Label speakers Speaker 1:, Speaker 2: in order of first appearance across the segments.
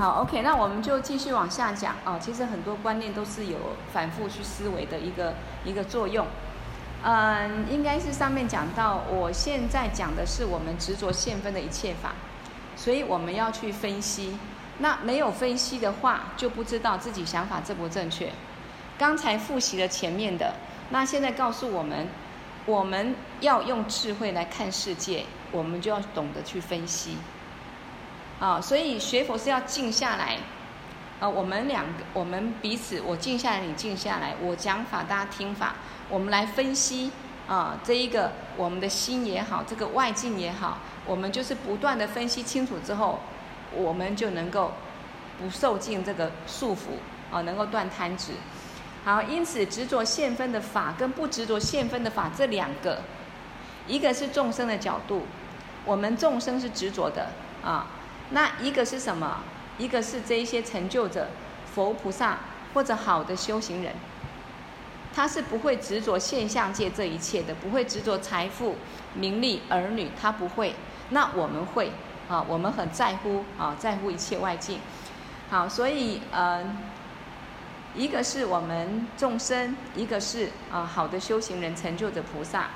Speaker 1: 好，OK，那我们就继续往下讲哦。其实很多观念都是有反复去思维的一个一个作用。嗯，应该是上面讲到，我现在讲的是我们执着现分的一切法，所以我们要去分析。那没有分析的话，就不知道自己想法正不正确。刚才复习了前面的，那现在告诉我们，我们要用智慧来看世界，我们就要懂得去分析。啊，所以学佛是要静下来，啊，我们两个，我们彼此，我静下来，你静下来，我讲法，大家听法，我们来分析啊，这一个我们的心也好，这个外境也好，我们就是不断的分析清楚之后，我们就能够不受尽这个束缚啊，能够断贪执。好，因此执着现分的法跟不执着现分的法这两个，一个是众生的角度，我们众生是执着的啊。那一个是什么？一个是这一些成就者，佛菩萨或者好的修行人，他是不会执着现象界这一切的，不会执着财富、名利、儿女，他不会。那我们会啊，我们很在乎啊，在乎一切外境。好，所以呃，一个是我们众生，一个是啊好的修行人，成就者菩萨。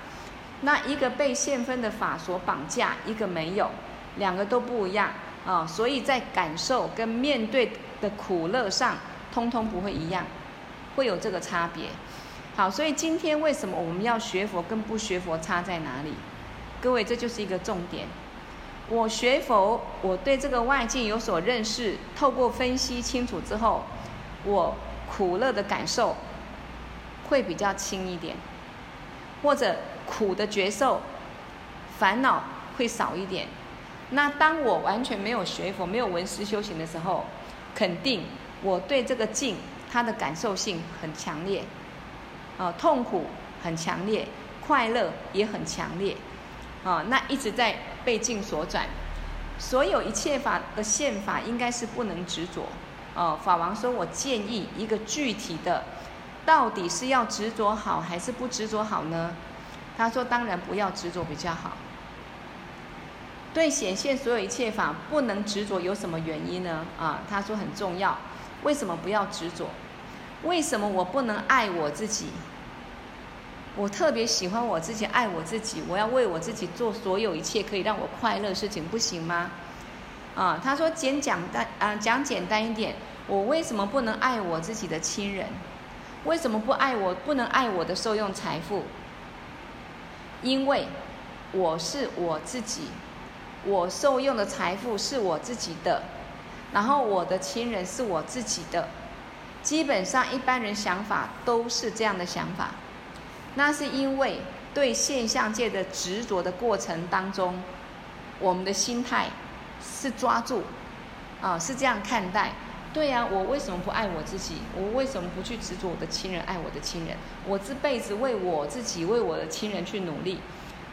Speaker 1: 那一个被现分的法所绑架，一个没有，两个都不一样。啊、所以在感受跟面对的苦乐上，通通不会一样，会有这个差别。好，所以今天为什么我们要学佛跟不学佛差在哪里？各位，这就是一个重点。我学佛，我对这个外境有所认识，透过分析清楚之后，我苦乐的感受会比较轻一点，或者苦的觉受，烦恼会少一点。那当我完全没有学佛、没有闻思修行的时候，肯定我对这个境它的感受性很强烈，啊，痛苦很强烈，快乐也很强烈，啊，那一直在被境所转，所有一切法的现法应该是不能执着，哦，法王说，我建议一个具体的，到底是要执着好还是不执着好呢？他说，当然不要执着比较好。对显现所有一切法不能执着，有什么原因呢？啊，他说很重要。为什么不要执着？为什么我不能爱我自己？我特别喜欢我自己，爱我自己，我要为我自己做所有一切可以让我快乐的事情，不行吗？啊，他说简讲单啊，讲简单一点，我为什么不能爱我自己的亲人？为什么不爱我？不能爱我的受用财富？因为我是我自己。我受用的财富是我自己的，然后我的亲人是我自己的，基本上一般人想法都是这样的想法，那是因为对现象界的执着的过程当中，我们的心态是抓住，啊，是这样看待。对呀，我为什么不爱我自己？我为什么不去执着我的亲人，爱我的亲人？我这辈子为我自己，为我的亲人去努力。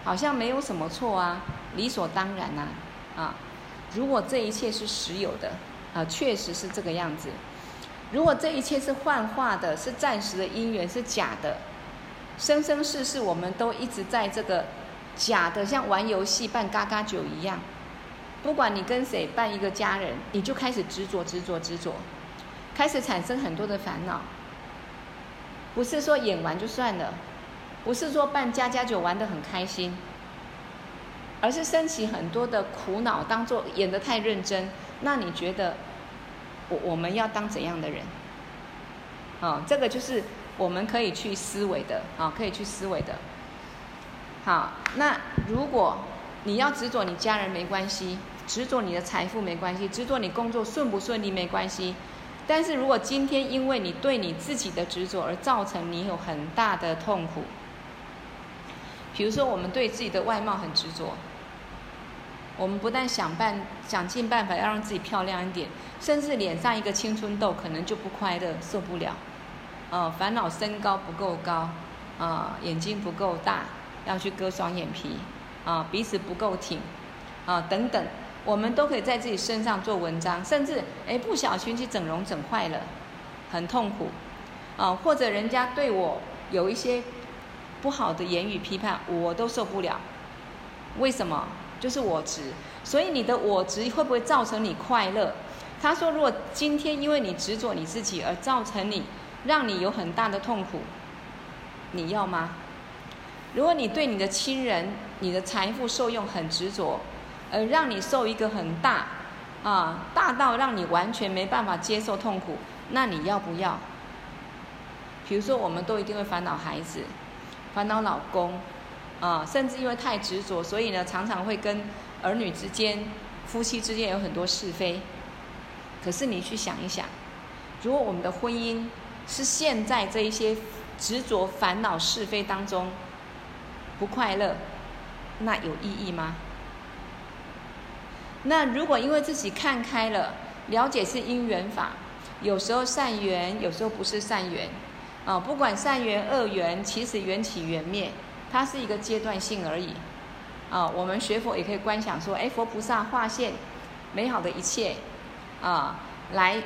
Speaker 1: 好像没有什么错啊，理所当然呐，啊，如果这一切是实有的，啊，确实是这个样子。如果这一切是幻化的，是暂时的因缘，是假的，生生世世我们都一直在这个假的，像玩游戏办嘎嘎酒一样。不管你跟谁办一个家人，你就开始执着执着执着，开始产生很多的烦恼。不是说演完就算了。不是说办家家酒玩得很开心，而是升起很多的苦恼，当做演得太认真。那你觉得，我我们要当怎样的人？啊，这个就是我们可以去思维的啊，可以去思维的。好，那如果你要执着你家人没关系，执着你的财富没关系，执着你工作顺不顺利没关系。但是如果今天因为你对你自己的执着而造成你有很大的痛苦。比如说，我们对自己的外貌很执着，我们不但想办想尽办法要让自己漂亮一点，甚至脸上一个青春痘可能就不快乐，受不了，呃，烦恼身高不够高，啊、眼睛不够大，要去割双眼皮，啊、鼻子不够挺，啊、等等，我们都可以在自己身上做文章，甚至哎不小心去整容整坏了，很痛苦，啊、或者人家对我有一些。不好的言语批判，我都受不了。为什么？就是我执。所以你的我执会不会造成你快乐？他说，如果今天因为你执着你自己而造成你，让你有很大的痛苦，你要吗？如果你对你的亲人、你的财富受用很执着，而让你受一个很大，啊，大到让你完全没办法接受痛苦，那你要不要？比如说，我们都一定会烦恼孩子，烦恼老公，啊，甚至因为太执着，所以呢，常常会跟儿女之间、夫妻之间有很多是非。可是你去想一想，如果我们的婚姻是陷在这一些执着、烦恼、是非当中，不快乐，那有意义吗？那如果因为自己看开了，了解是因缘法，有时候善缘，有时候不是善缘，啊，不管善缘恶缘，其实缘起缘灭，它是一个阶段性而已，啊，我们学佛也可以观想说，哎，佛菩萨化现美好的一切。啊，来，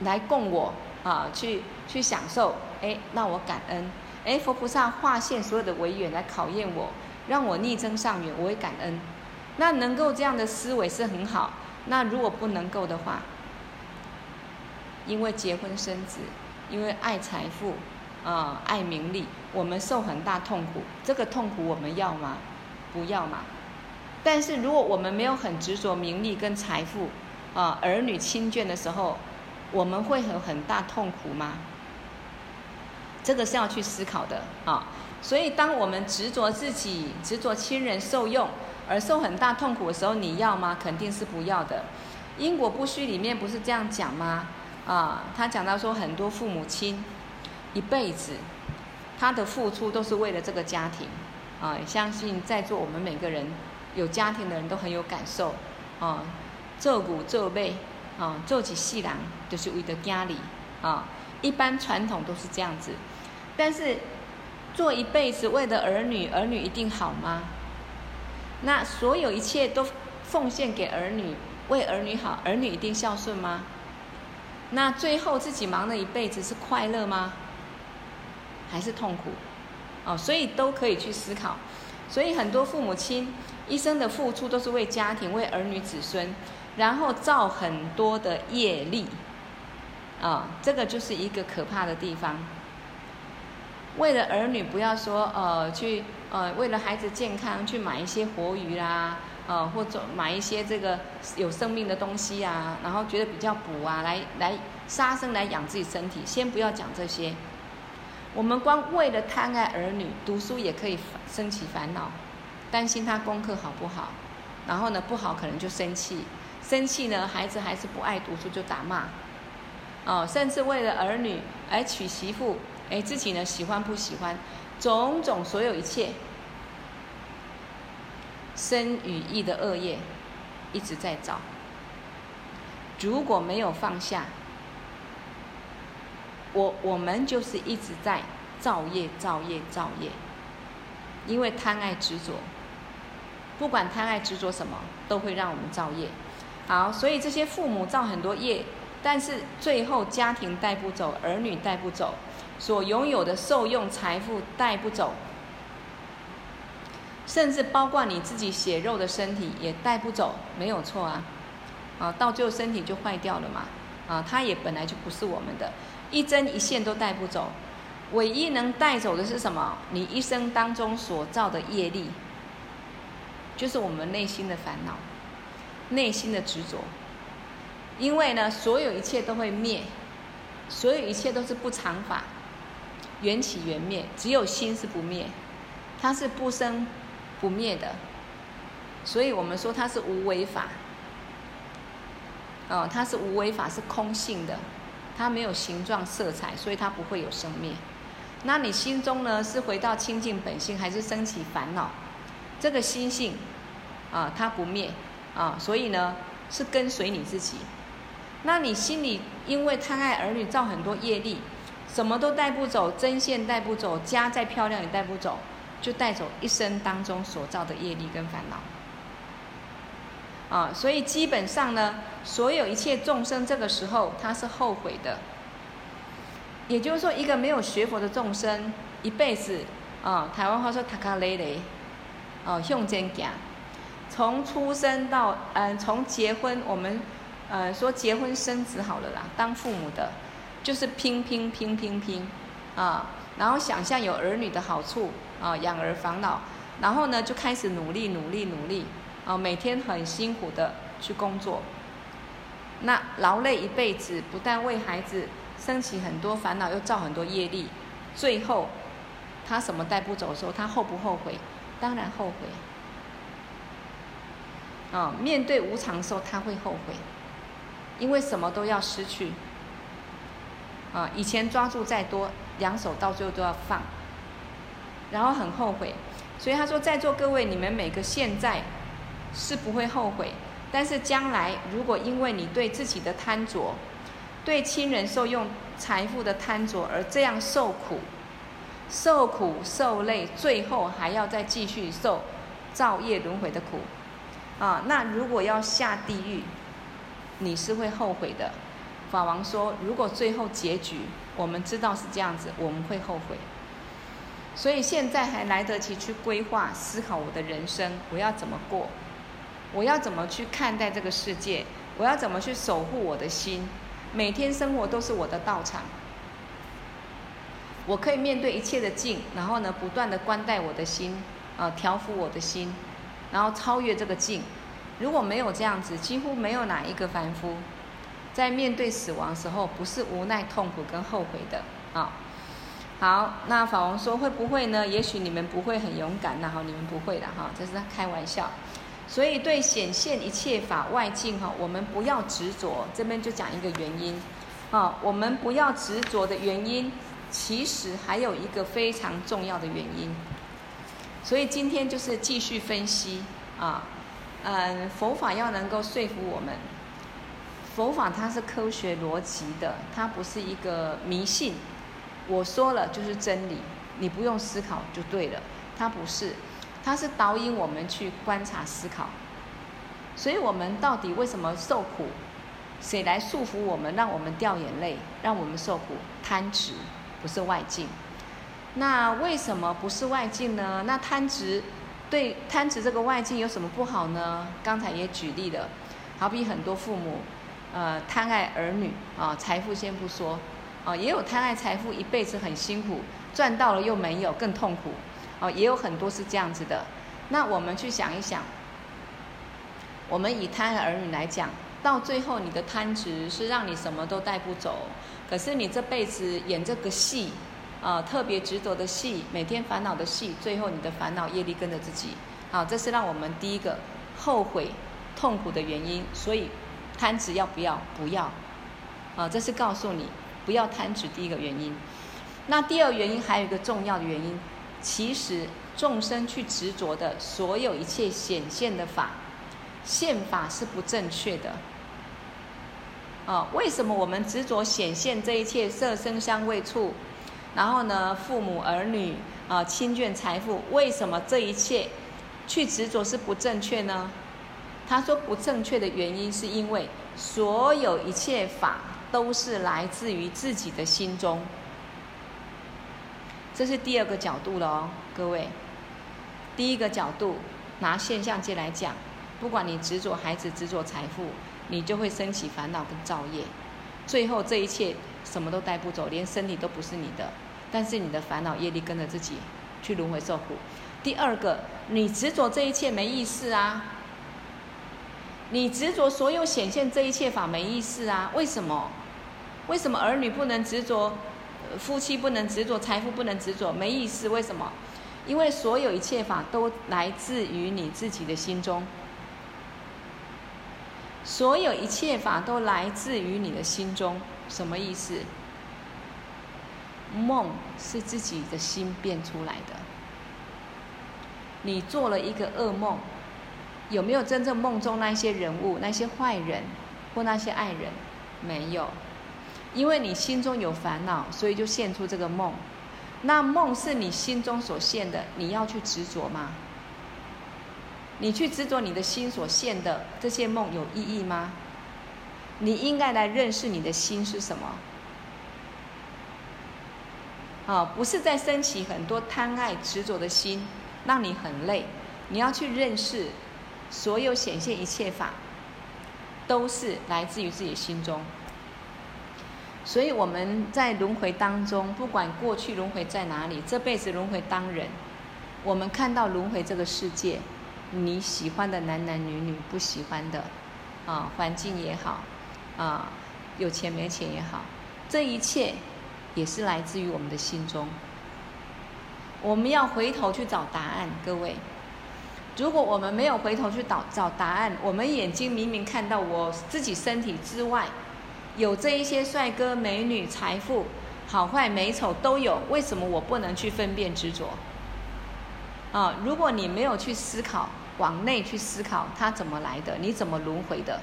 Speaker 1: 来供我啊，去去享受，哎，那我感恩，哎，佛菩萨化现所有的违缘来考验我，让我逆增上缘，我会感恩。那能够这样的思维是很好。那如果不能够的话，因为结婚生子，因为爱财富，啊，爱名利，我们受很大痛苦。这个痛苦我们要吗？不要嘛。但是如果我们没有很执着名利跟财富，啊，儿女亲眷的时候，我们会有很大痛苦吗？这个是要去思考的啊。所以，当我们执着自己、执着亲人受用而受很大痛苦的时候，你要吗？肯定是不要的。因果不虚里面不是这样讲吗？啊，他讲到说，很多父母亲一辈子他的付出都是为了这个家庭啊。相信在座我们每个人有家庭的人都很有感受啊。做骨做背，啊，做起细郎就是为了家里，啊，一般传统都是这样子。但是做一辈子为了儿女，儿女一定好吗？那所有一切都奉献给儿女，为儿女好，儿女一定孝顺吗？那最后自己忙了一辈子是快乐吗？还是痛苦？哦，所以都可以去思考。所以很多父母亲一生的付出都是为家庭、为儿女子孙。然后造很多的业力，啊，这个就是一个可怕的地方。为了儿女，不要说呃去呃为了孩子健康去买一些活鱼啦，呃或者买一些这个有生命的东西啊，然后觉得比较补啊，来来杀生来养自己身体。先不要讲这些，我们光为了贪爱儿女，读书也可以生起烦恼，担心他功课好不好，然后呢不好可能就生气。生气呢，孩子还是不爱读书就打骂，哦，甚至为了儿女而娶媳妇，哎，自己呢喜欢不喜欢，种种所有一切，身语意的恶业一直在造。如果没有放下，我我们就是一直在造业、造业、造业，因为贪爱执着，不管贪爱执着什么，都会让我们造业。好，所以这些父母造很多业，但是最后家庭带不走，儿女带不走，所拥有的受用财富带不走，甚至包括你自己血肉的身体也带不走，没有错啊，啊，到最后身体就坏掉了嘛，啊，它也本来就不是我们的，一针一线都带不走，唯一能带走的是什么？你一生当中所造的业力，就是我们内心的烦恼。内心的执着，因为呢，所有一切都会灭，所有一切都是不常法，缘起缘灭，只有心是不灭，它是不生不灭的，所以我们说它是无为法，哦，它是无为法，是空性的，它没有形状色彩，所以它不会有生灭。那你心中呢，是回到清净本性，还是升起烦恼？这个心性啊，它不灭。啊，所以呢，是跟随你自己。那你心里因为贪爱儿女，造很多业力，什么都带不走，针线带不走，家再漂亮也带不走，就带走一生当中所造的业力跟烦恼。啊，所以基本上呢，所有一切众生这个时候他是后悔的。也就是说，一个没有学佛的众生，一辈子啊，台湾话说“塔卡雷雷”，哦，向前走。从出生到嗯，从结婚，我们呃，说结婚生子好了啦，当父母的，就是拼拼拼拼拼，啊，然后想象有儿女的好处啊，养儿防老，然后呢就开始努力努力努力，啊，每天很辛苦的去工作，那劳累一辈子，不但为孩子升起很多烦恼，又造很多业力，最后他什么带不走的时候，他后不后悔？当然后悔。啊，面对无常的时候，他会后悔，因为什么都要失去。啊，以前抓住再多，两手到最后都要放，然后很后悔。所以他说，在座各位，你们每个现在是不会后悔，但是将来如果因为你对自己的贪着，对亲人受用财富的贪着而这样受苦、受苦受累，最后还要再继续受造业轮回的苦。啊，那如果要下地狱，你是会后悔的。法王说，如果最后结局我们知道是这样子，我们会后悔。所以现在还来得及去规划、思考我的人生，我要怎么过？我要怎么去看待这个世界？我要怎么去守护我的心？每天生活都是我的道场，我可以面对一切的境，然后呢，不断的关待我的心，啊，调伏我的心。然后超越这个境，如果没有这样子，几乎没有哪一个凡夫，在面对死亡时候不是无奈、痛苦跟后悔的啊。好，那法王说会不会呢？也许你们不会很勇敢，那好，你们不会的哈，这是他开玩笑。所以对显现一切法外境哈，我们不要执着。这边就讲一个原因啊，我们不要执着的原因，其实还有一个非常重要的原因。所以今天就是继续分析啊，嗯，佛法要能够说服我们，佛法它是科学逻辑的，它不是一个迷信。我说了就是真理，你不用思考就对了，它不是，它是导引我们去观察思考。所以我们到底为什么受苦？谁来束缚我们，让我们掉眼泪，让我们受苦？贪执，不是外境。那为什么不是外境呢？那贪执，对贪执这个外境有什么不好呢？刚才也举例了，好比很多父母，呃，贪爱儿女啊，财富先不说，啊，也有贪爱财富，一辈子很辛苦，赚到了又没有，更痛苦，啊，也有很多是这样子的。那我们去想一想，我们以贪爱儿女来讲，到最后你的贪执是让你什么都带不走，可是你这辈子演这个戏。啊，特别执着的戏，每天烦恼的戏，最后你的烦恼业力跟着自己。好，这是让我们第一个后悔、痛苦的原因。所以，贪执要不要？不要。啊，这是告诉你不要贪执第一个原因。那第二原因还有一个重要的原因，其实众生去执着的所有一切显现的法，现法是不正确的。啊，为什么我们执着显现这一切色声香味触？然后呢，父母儿女啊，亲眷财富，为什么这一切去执着是不正确呢？他说不正确的原因是因为所有一切法都是来自于自己的心中。这是第二个角度了哦，各位。第一个角度拿现象界来讲，不管你执着孩子、执着财富，你就会升起烦恼跟造业，最后这一切。什么都带不走，连身体都不是你的，但是你的烦恼业力跟着自己去轮回受苦。第二个，你执着这一切没意思啊！你执着所有显现这一切法没意思啊？为什么？为什么儿女不能执着？夫妻不能执着？财富不能执着？没意思？为什么？因为所有一切法都来自于你自己的心中，所有一切法都来自于你的心中。什么意思？梦是自己的心变出来的。你做了一个噩梦，有没有真正梦中那些人物、那些坏人或那些爱人？没有，因为你心中有烦恼，所以就现出这个梦。那梦是你心中所现的，你要去执着吗？你去执着你的心所现的这些梦有意义吗？你应该来认识你的心是什么？啊，不是在升起很多贪爱执着的心，让你很累。你要去认识所有显现一切法，都是来自于自己心中。所以我们在轮回当中，不管过去轮回在哪里，这辈子轮回当人，我们看到轮回这个世界，你喜欢的男男女女，不喜欢的，啊，环境也好，啊，有钱没钱也好，这一切也是来自于我们的心中。我们要回头去找答案，各位。如果我们没有回头去找找答案，我们眼睛明明看到我自己身体之外，有这一些帅哥美女、财富、好坏美丑都有，为什么我不能去分辨执着？啊，如果你没有去思考，往内去思考它怎么来的，你怎么轮回的，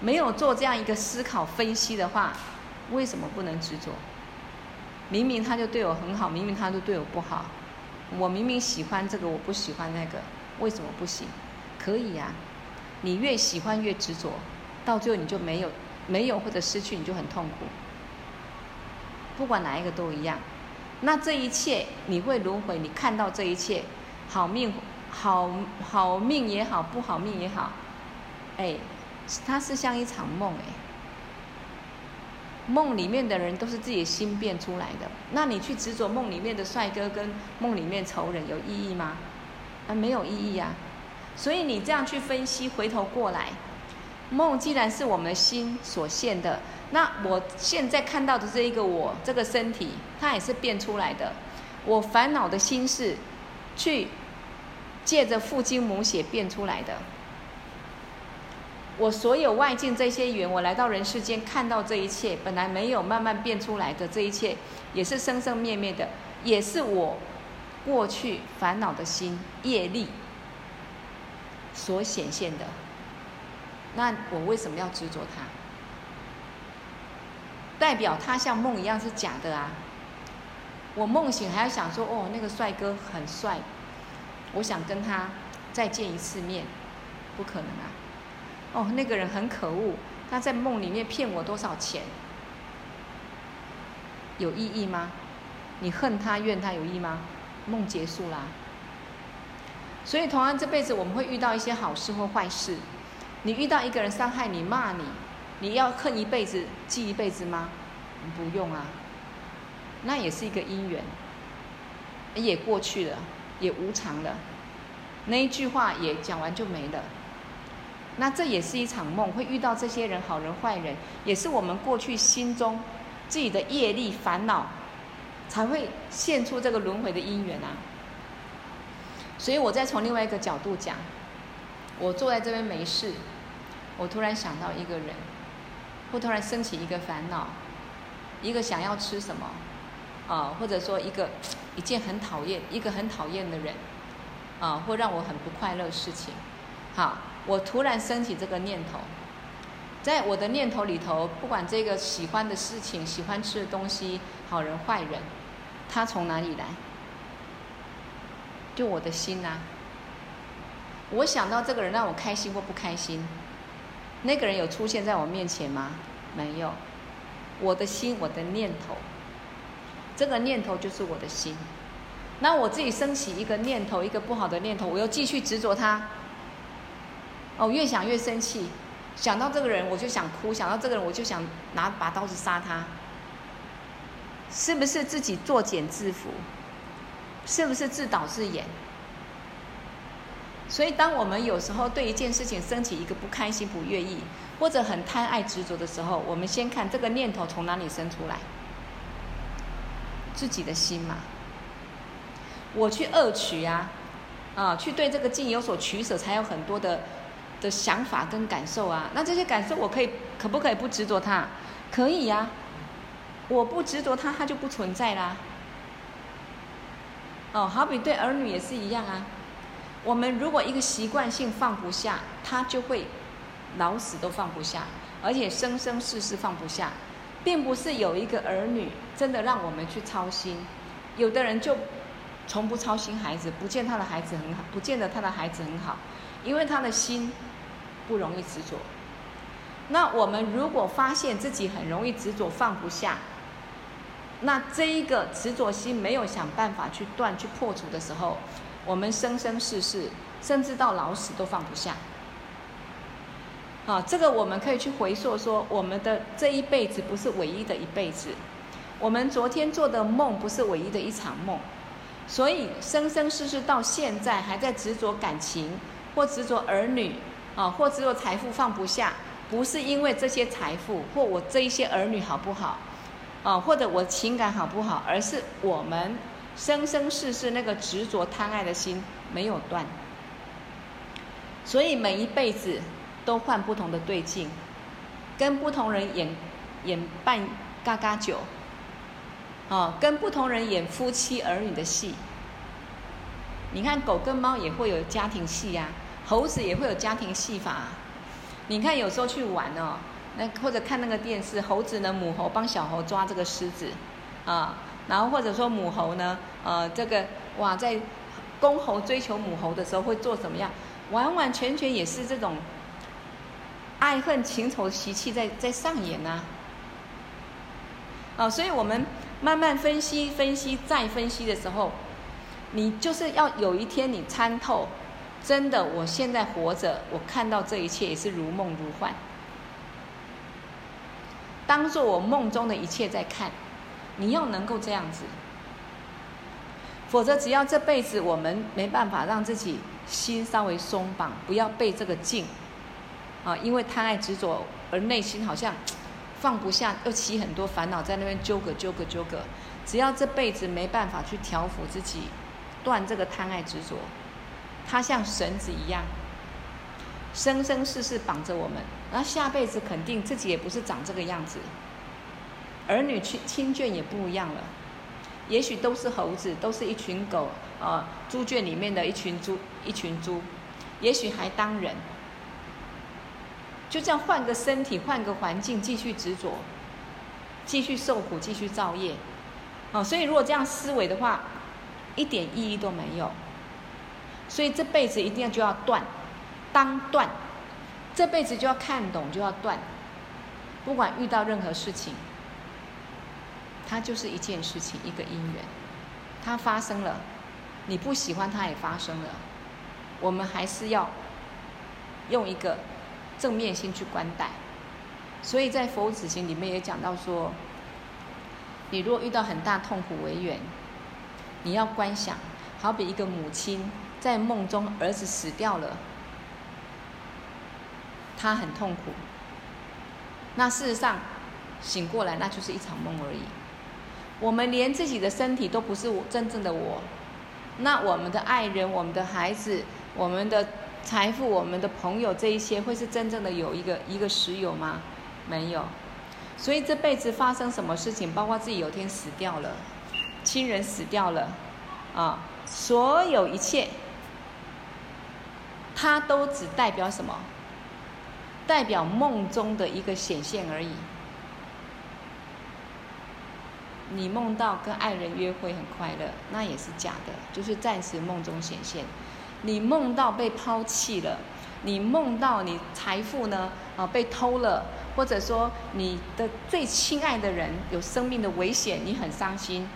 Speaker 1: 没有做这样一个思考分析的话，为什么不能执着？明明他就对我很好，明明他就对我不好，我明明喜欢这个，我不喜欢那个，为什么不行？可以呀，你越喜欢越执着，到最后你就没有。没有或者失去，你就很痛苦。不管哪一个都一样。那这一切你会轮回，你看到这一切，好命好好命也好，不好命也好，哎，它是像一场梦哎。梦里面的人都是自己心变出来的。那你去执着梦里面的帅哥跟梦里面仇人有意义吗？啊，没有意义啊。所以你这样去分析，回头过来。梦既然是我们心所现的，那我现在看到的这一个我，这个身体，它也是变出来的。我烦恼的心事，去借着父精母血变出来的。我所有外境这些缘，我来到人世间看到这一切，本来没有慢慢变出来的这一切，也是生生灭灭的，也是我过去烦恼的心业力所显现的。那我为什么要执着他？代表他像梦一样是假的啊！我梦醒还要想说，哦，那个帅哥很帅，我想跟他再见一次面，不可能啊！哦，那个人很可恶，他在梦里面骗我多少钱？有意义吗？你恨他怨他有意义吗？梦结束啦。所以同样这辈子我们会遇到一些好事或坏事。你遇到一个人伤害你、骂你，你要恨一辈子、记一辈子吗？不用啊，那也是一个因缘，也过去了，也无常了。那一句话也讲完就没了。那这也是一场梦，会遇到这些人，好人坏人，也是我们过去心中自己的业力烦恼，才会现出这个轮回的因缘啊。所以我再从另外一个角度讲。我坐在这边没事，我突然想到一个人，或突然升起一个烦恼，一个想要吃什么，啊，或者说一个 一件很讨厌，一个很讨厌的人，啊，或让我很不快乐的事情，好，我突然升起这个念头，在我的念头里头，不管这个喜欢的事情、喜欢吃的东西、好人坏人，他从哪里来？就我的心呐。我想到这个人让我开心或不开心，那个人有出现在我面前吗？没有。我的心，我的念头，这个念头就是我的心。那我自己升起一个念头，一个不好的念头，我又继续执着他。哦，越想越生气，想到这个人我就想哭，想到这个人我就想拿把刀子杀他。是不是自己作茧自缚？是不是自导自演？所以，当我们有时候对一件事情升起一个不开心、不愿意，或者很贪爱执着的时候，我们先看这个念头从哪里生出来。自己的心嘛，我去恶取啊，啊，去对这个境有所取舍，才有很多的的想法跟感受啊。那这些感受，我可以可不可以不执着它？可以呀，我不执着它，它就不存在啦。哦，好比对儿女也是一样啊。我们如果一个习惯性放不下，他就会老死都放不下，而且生生世世放不下，并不是有一个儿女真的让我们去操心，有的人就从不操心孩子，不见他的孩子很好，不见得他的孩子很好，因为他的心不容易执着。那我们如果发现自己很容易执着放不下，那这一个执着心没有想办法去断去破除的时候，我们生生世世，甚至到老死都放不下。啊，这个我们可以去回溯说，我们的这一辈子不是唯一的一辈子，我们昨天做的梦不是唯一的一场梦，所以生生世世到现在还在执着感情，或执着儿女，啊，或执着财富放不下，不是因为这些财富或我这一些儿女好不好，啊，或者我情感好不好，而是我们生生世世那个执着贪爱的心没有断，所以每一辈子。都换不同的对境，跟不同人演演扮嘎嘎酒，哦，跟不同人演夫妻儿女的戏。你看狗跟猫也会有家庭戏呀，猴子也会有家庭戏法。你看有时候去玩哦，那或者看那个电视，猴子呢，母猴帮小猴抓这个狮子，啊，然后或者说母猴呢，呃，这个哇，在公猴追求母猴的时候会做什么样？完完全全也是这种。爱恨情仇习气在在上演呢，啊，所以我们慢慢分析、分析再分析的时候，你就是要有一天你参透，真的，我现在活着，我看到这一切也是如梦如幻，当做我梦中的一切在看，你要能够这样子，否则只要这辈子我们没办法让自己心稍微松绑，不要被这个境。啊，因为贪爱执着而内心好像 放不下，又起很多烦恼在那边纠葛纠葛纠葛。只要这辈子没办法去调伏自己，断这个贪爱执着，它像绳子一样，生生世世绑着我们。那下辈子肯定自己也不是长这个样子，儿女亲亲眷也不一样了，也许都是猴子，都是一群狗，啊，猪圈里面的一群猪，一群猪，也许还当人。就这样换个身体，换个环境，继续执着，继续受苦，继续造业，哦，所以如果这样思维的话，一点意义都没有。所以这辈子一定要就要断，当断，这辈子就要看懂，就要断。不管遇到任何事情，它就是一件事情，一个因缘，它发生了，你不喜欢它也发生了，我们还是要用一个。正面心去观待，所以在佛子行里面也讲到说，你如果遇到很大痛苦为缘，你要观想，好比一个母亲在梦中儿子死掉了，她很痛苦。那事实上醒过来，那就是一场梦而已。我们连自己的身体都不是我真正的我，那我们的爱人、我们的孩子、我们的。财富，我们的朋友这一些会是真正的有一个一个实有吗？没有，所以这辈子发生什么事情，包括自己有天死掉了，亲人死掉了，啊，所有一切，它都只代表什么？代表梦中的一个显现而已。你梦到跟爱人约会很快乐，那也是假的，就是暂时梦中显现。你梦到被抛弃了，你梦到你财富呢啊被偷了，或者说你的最亲爱的人有生命的危险，你很伤心。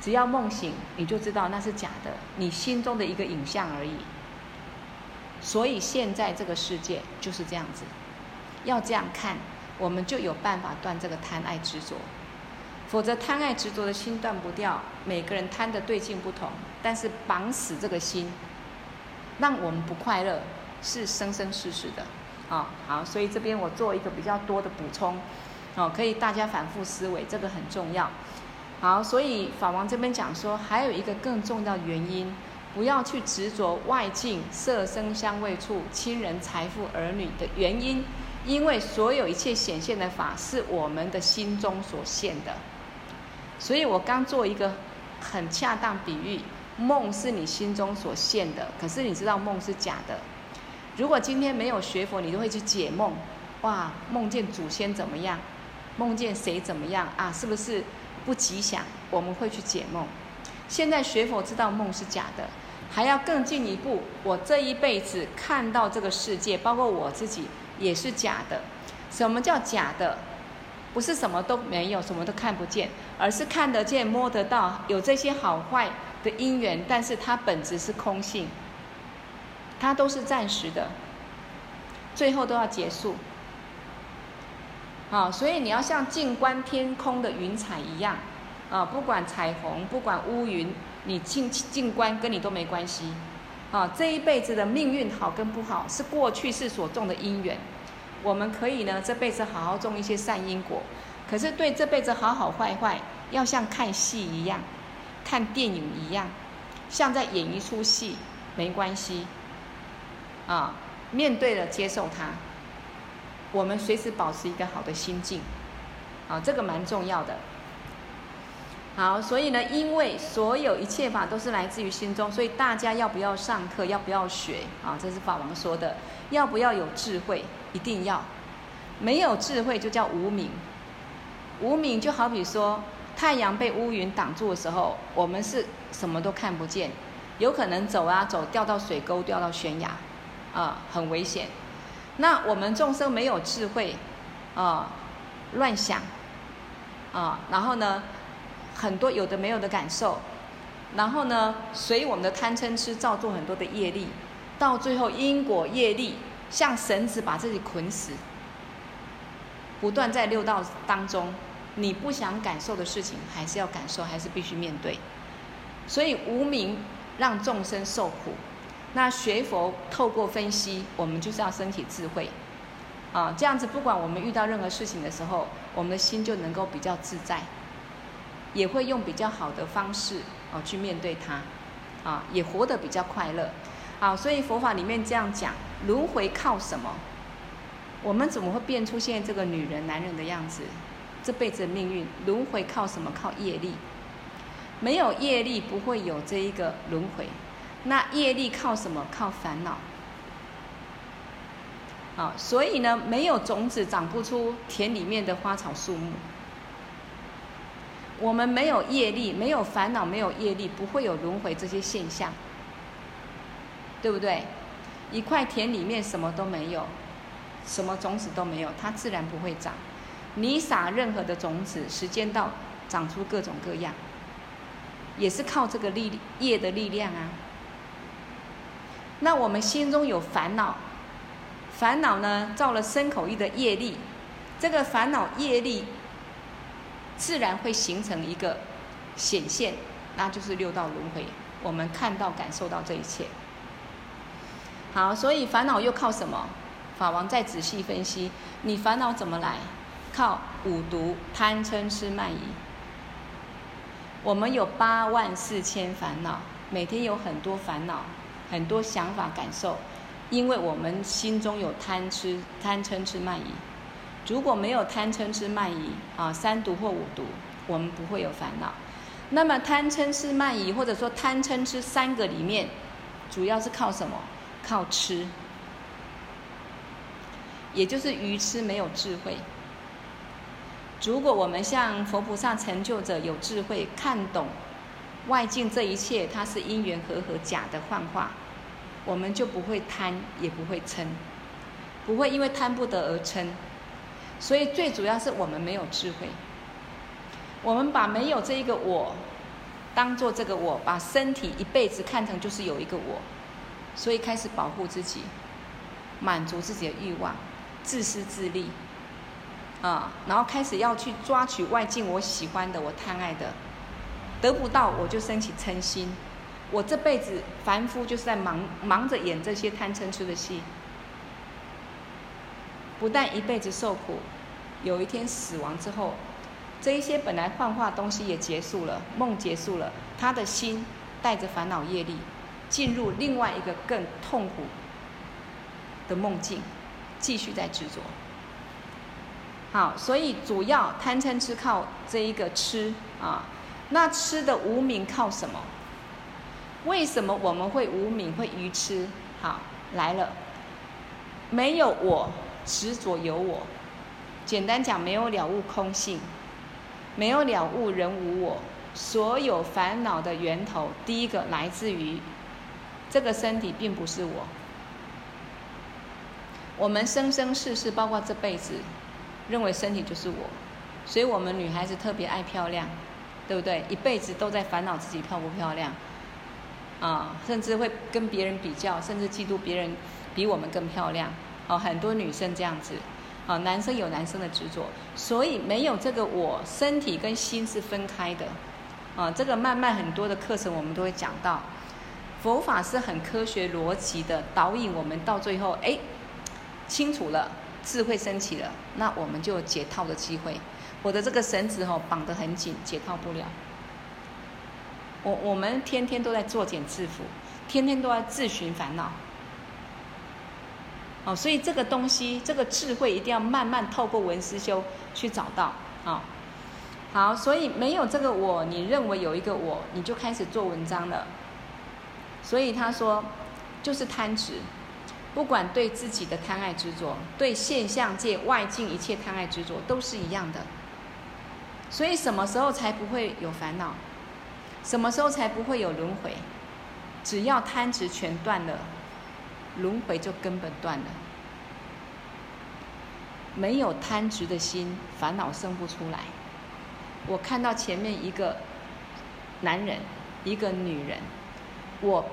Speaker 1: 只要梦醒，你就知道那是假的，你心中的一个影像而已。所以现在这个世界就是这样子，要这样看，我们就有办法断这个贪爱执着。否则贪爱执着的心断不掉。每个人贪的对境不同，但是绑死这个心。让我们不快乐是生生世世的，啊，好，所以这边我做一个比较多的补充，哦，可以大家反复思维，这个很重要。好，所以法王这边讲说，还有一个更重要的原因，不要去执着外境色声香味触、亲人、财富、儿女的原因，因为所有一切显现的法是我们的心中所现的。所以我刚做一个很恰当比喻。梦是你心中所现的，可是你知道梦是假的。如果今天没有学佛，你都会去解梦，哇，梦见祖先怎么样，梦见谁怎么样啊？是不是不吉祥？我们会去解梦。现在学佛知道梦是假的，还要更进一步，我这一辈子看到这个世界，包括我自己也是假的。什么叫假的？不是什么都没有，什么都看不见，而是看得见、摸得到，有这些好坏。的因缘，但是它本质是空性，它都是暂时的，最后都要结束。啊，所以你要像静观天空的云彩一样，啊，不管彩虹，不管乌云，你静静观跟你都没关系，啊，这一辈子的命运好跟不好是过去世所种的因缘，我们可以呢这辈子好好种一些善因果，可是对这辈子好好坏坏，要像看戏一样，看电影一样，像在演一出戏，没关系，啊，面对了接受它。我们随时保持一个好的心境，啊，这个蛮重要的。好，所以呢，因为所有一切法都是来自于心中，所以大家要不要上课，要不要学啊？这是法王说的。要不要有智慧？一定要。没有智慧就叫无明。无明就好比说，太阳被乌云挡住的时候，我们是什么都看不见，有可能走啊走，掉到水沟，掉到悬崖，啊，很危险。那我们众生没有智慧，啊，乱想，啊，然后呢，很多有的没有的感受，然后呢，随我们的贪嗔痴造作很多的业力，到最后因果业力像绳子把自己捆死，不断在六道当中，你不想感受的事情还是要感受，还是必须面对，所以无明让众生受苦。那学佛透过分析，我们就是要升起智慧，啊，这样子不管我们遇到任何事情的时候，我们的心就能够比较自在，也会用比较好的方式啊去面对它，啊，也活得比较快乐，啊，所以佛法里面这样讲，轮回靠什么？我们怎么会变出现这个女人、男人的样子？这辈子的命运，轮回靠什么？靠业力，没有业力不会有这一个轮回。那业力靠什么？靠烦恼。好，所以呢，没有种子长不出田里面的花草树木。我们没有业力，没有烦恼，没有业力，不会有轮回这些现象，对不对？一块田里面什么都没有，什么种子都没有，它自然不会长。你撒任何的种子，时间到，长出各种各样，也是靠这个力业的力量啊。那我们心中有烦恼，烦恼呢造了身口意的业力，这个烦恼业力自然会形成一个显现，那就是六道轮回。我们看到、感受到这一切。好，所以烦恼又靠什么？法王再仔细分析，你烦恼怎么来？靠五毒、贪嗔痴慢疑。我们有八万四千烦恼，每天有很多烦恼。很多想法感受，因为我们心中有贪吃、贪嗔痴慢疑。如果没有贪嗔痴慢疑啊，三毒或五毒，我们不会有烦恼。那么贪嗔痴慢疑，或者说贪嗔痴三个里面，主要是靠什么？靠吃，也就是愚痴，没有智慧。如果我们像佛菩萨成就者有智慧，看懂。外境这一切，它是因缘和合假的幻化，我们就不会贪，也不会嗔，不会因为贪不得而嗔。所以最主要是我们没有智慧，我们把没有这一个我，当做这个我，把身体一辈子看成就是有一个我，所以开始保护自己，满足自己的欲望，自私自利，啊，然后开始要去抓取外境我喜欢的，我贪爱的。得不到我就升起嗔心，我这辈子凡夫就是在忙忙着演这些贪嗔痴的戏，不但一辈子受苦，有一天死亡之后，这一些本来幻化东西也结束了，梦结束了，他的心带着烦恼业力，进入另外一个更痛苦的梦境，继续在执着。好，所以主要贪嗔痴靠这一个痴啊。那痴的无明靠什么？为什么我们会无明，会愚痴？好，来了，没有我，执着有我。简单讲，没有了悟空性，没有了悟人无我。所有烦恼的源头，第一个来自于这个身体，并不是我。我们生生世世，包括这辈子，认为身体就是我，所以我们女孩子特别爱漂亮。对不对？一辈子都在烦恼自己漂不漂亮，啊，甚至会跟别人比较，甚至嫉妒别人比我们更漂亮。哦，很多女生这样子，啊，男生有男生的执着，所以没有这个我，身体跟心是分开的，啊，这个慢慢很多的课程我们都会讲到，佛法是很科学逻辑的导引我们到最后，哎，清楚了，智慧升起了，那我们就解套的机会。我的这个绳子哦绑得很紧，解套不了。我我们天天都在作茧自缚，天天都在自寻烦恼。哦，所以这个东西，这个智慧一定要慢慢透过闻思修去找到。啊，好，所以没有这个我，你认为有一个我，你就开始做文章了。所以他说，就是贪执，不管对自己的贪爱执着，对现象界外境一切贪爱执着，都是一样的。所以什么时候才不会有烦恼？什么时候才不会有轮回？只要贪执全断了。轮回就根本断了。没有贪执的心，烦恼生不出来。我看到前面一个男人，一个女人，我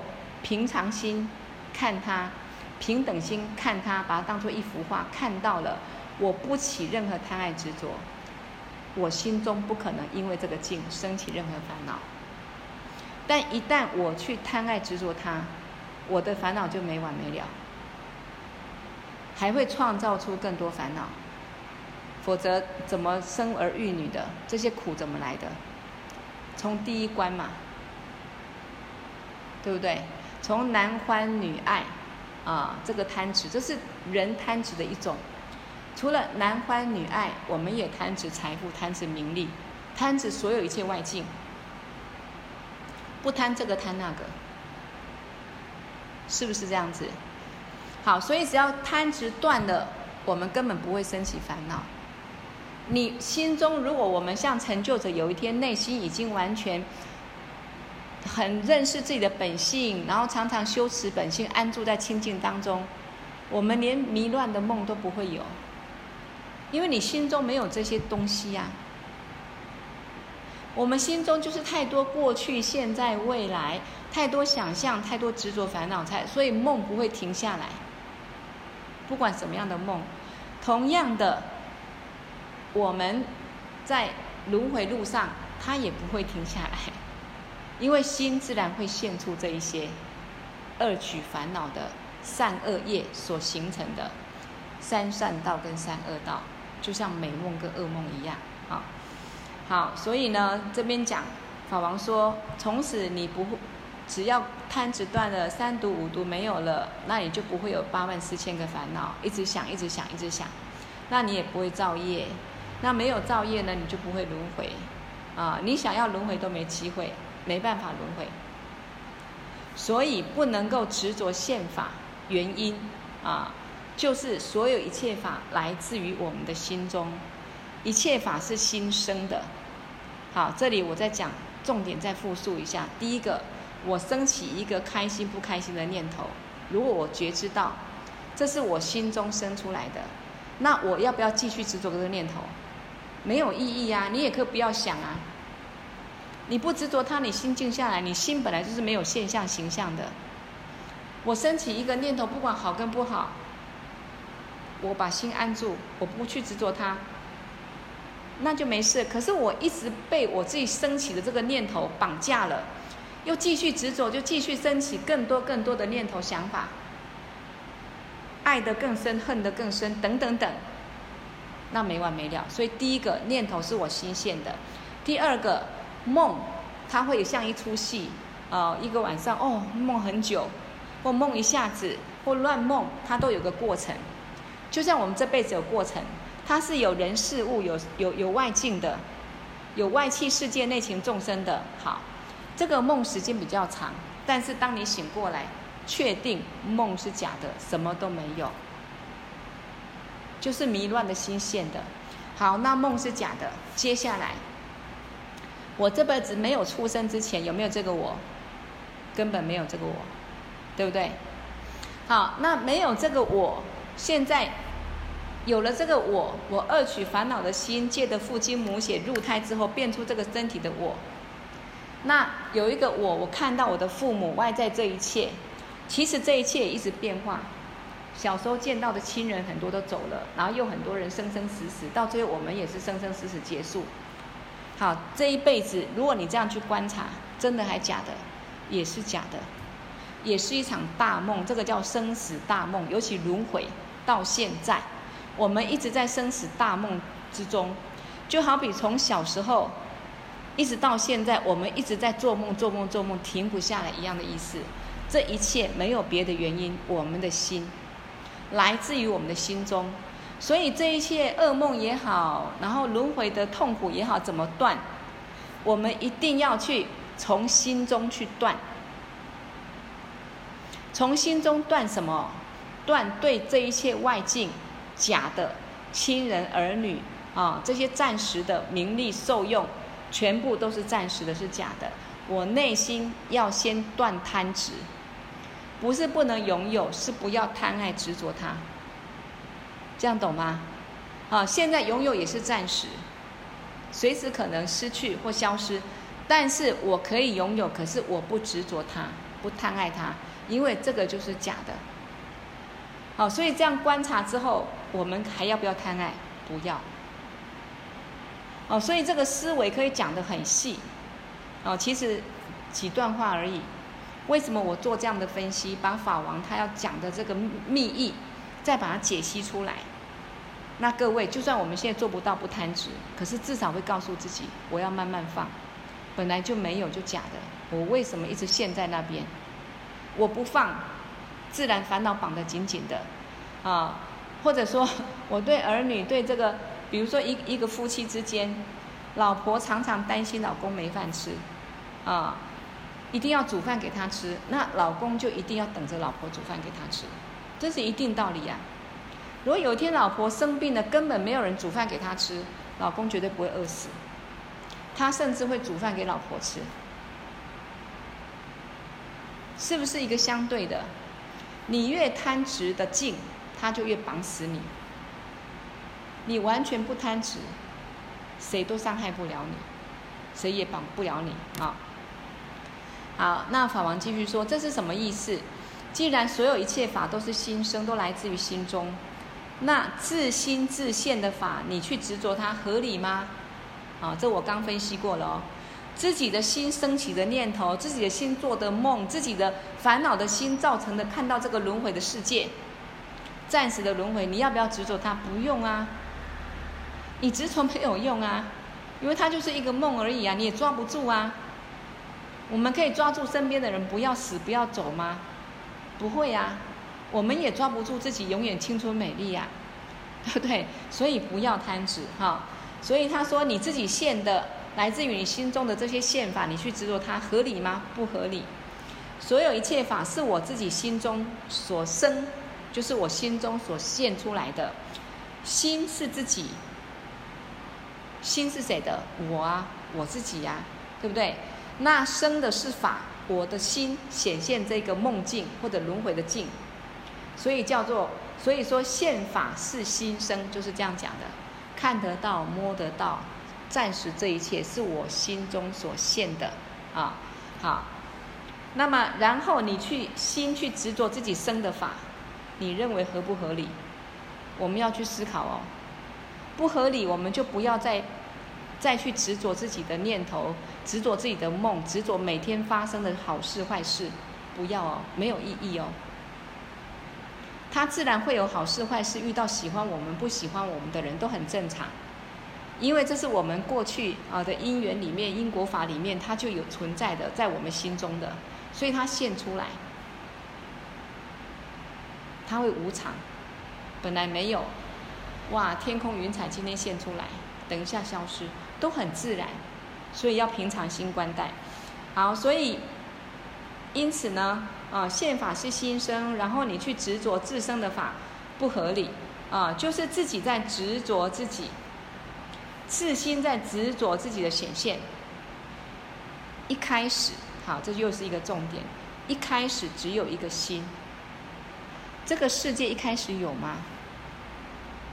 Speaker 1: 平常心看他，平等心看他，把他当作一幅画看到了，我不起任何贪爱执着，我心中不可能因为这个境升起任何烦恼。但一旦我去贪爱执着他，我的烦恼就没完没了，还会创造出更多烦恼。否则怎么生儿育女的？这些苦怎么来的？从第一关嘛，对不对？从男欢女爱啊，这个贪执，这是人贪执的一种。除了男欢女爱，我们也贪执财富、贪执名利、贪执所有一切外境，不贪这个贪那个。是不是这样子？好，所以只要贪执断了，我们根本不会生起烦恼。你心中，如果我们像成就者，有一天内心已经完全很认识自己的本性，然后常常修持本性，安住在清净当中，我们连迷乱的梦都不会有，因为你心中没有这些东西呀、我们心中就是太多过去、现在、未来，太多想象，太多执着、烦恼，才所以梦不会停下来。不管什么样的梦，同样的，我们在轮回路上，它也不会停下来，因为心自然会现出这一些恶取烦恼的善恶业所形成的三善道跟三恶道，就像美梦跟噩梦一样啊。好，所以呢，这边讲法王说，从此你不会，只要贪执断了，三毒五毒没有了，那你就不会有八万四千个烦恼，一直想，一直想，一直想，那你也不会造业，那没有造业呢，你就不会轮回，啊，你想要轮回都没机会，没办法轮回，所以不能够执着现法，原因啊，就是所有一切法来自于我们的心中。一切法是心生的，好，这里我再讲重点，再复述一下。第一个，我升起一个开心不开心的念头，如果我觉知到这是我心中生出来的，那我要不要继续执着这个念头？没有意义啊，你也可以不要想啊。你不执着它，你心静下来，你心本来就是没有现象形象的。我升起一个念头，不管好跟不好，我把心安住，我不去执着它。那就没事。可是我一直被我自己升起的这个念头绑架了，又继续执着，就继续升起更多更多的念头想法，爱得更深，恨得更深，等等等，那没完没了。所以第一个念头是我心现的，第二个梦，它会像一出戏，呃，一个晚上哦梦很久，或梦一下子，或乱梦，它都有个过程，就像我们这辈子有过程。它是有人事物，有有有外境的，有外气世界内情众生的。好，这个梦时间比较长，但是当你醒过来，确定梦是假的，什么都没有，就是迷乱的心现的。好，那梦是假的，接下来，我这辈子没有出生之前有没有这个我？根本没有这个我，对不对？好，那没有这个我，现在。有了这个我，我恶取烦恼的心，借着父精母血入胎之后，变出这个身体的我。那有一个我，我看到我的父母外在这一切，其实这一切一直变化。小时候见到的亲人很多都走了，然后又很多人生生死死，到最后我们也是生生死死结束。好，这一辈子如果你这样去观察，真的还假的？也是假的，也是一场大梦。这个叫生死大梦，尤其轮回到现在，我们一直在生死大梦之中，就好比从小时候一直到现在，我们一直在做梦、做梦、做梦，停不下来一样的意思。这一切没有别的原因，我们的心来自于我们的心中，所以这一切噩梦也好，然后轮回的痛苦也好，怎么断？我们一定要去从心中去断，从心中断什么？断对这一切外境假的亲人儿女啊，这些暂时的名利受用，全部都是暂时的，是假的。我内心要先断贪执。不是不能拥有，是不要贪爱执着它。这样懂吗？啊，现在拥有也是暂时，随时可能失去或消失，但是我可以拥有，可是我不执着它，不贪爱它，因为这个就是假的。好，所以这样观察之后，我们还要不要贪爱？不要。哦，所以这个思维可以讲得很细。哦，其实几段话而已。为什么我做这样的分析，把法王他要讲的这个密意，再把它解析出来？那各位，就算我们现在做不到不贪执，可是至少会告诉自己，我要慢慢放，本来就没有就假的，我为什么一直陷在那边？我不放，自然烦恼绑得紧紧的，啊，或者说 我对儿女对这个，比如说一一个夫妻之间，老婆常常担心老公没饭吃，啊。一定要煮饭给他吃，那老公就一定要等着老婆煮饭给他吃，这是一定道理呀。如果有一天老婆生病了，根本没有人煮饭给他吃，老公绝对不会饿死，他甚至会煮饭给老婆吃，是不是一个相对的？你越贪执的境，他就越绑死你。你完全不贪执，谁都伤害不了你，谁也绑不了你啊。好，那法王继续说，这是什么意思？既然所有一切法都是心生，都来自于心中，那自心自现的法，你去执着它合理吗？啊，这我刚分析过了哦。自己的心升起的念头，自己的心做的梦，自己的烦恼的心造成的，看到这个轮回的世界，暂时的轮回，你要不要执着它？不用啊，你执着没有用啊，因为它就是一个梦而已啊，你也抓不住啊。我们可以抓住身边的人不要死不要走吗？不会呀，我们也抓不住自己永远青春美丽呀，对 不对？所以不要贪执哈。所以他说你自己现的来自于你心中的这些现法，你去执着它合理吗？不合理。所有一切法是我自己心中所生，就是我心中所现出来的。心是自己，心是谁的？我啊，我自己呀，对不对？那生的是法，我的心显现这个梦境或者轮回的境，所以叫做，所以说现法是心生，就是这样讲的，看得到、摸得到，暂时这一切是我心中所现的啊。好，那么然后你去心去执着自己生的法，你认为合不合理？我们要去思考哦，不合理，我们就不要再。再去执着自己的念头，执着自己的梦，执着每天发生的好事坏事，不要哦，没有意义哦。他自然会有好事坏事，遇到喜欢我们、不喜欢我们的人都很正常，因为这是我们过去啊的因缘里面、因果法里面，它就有存在的，在我们心中的，所以它现出来，它会无常，本来没有，哇，天空云彩今天现出来，等一下消失。都很自然，所以要平常心观待。好，所以因此呢，啊，现法是心生，然后你去执着自生的法不合理啊，就是自己在执着自己，自心在执着自己的显现。一开始，好，这又是一个重点。一开始只有一个心，这个世界一开始有吗？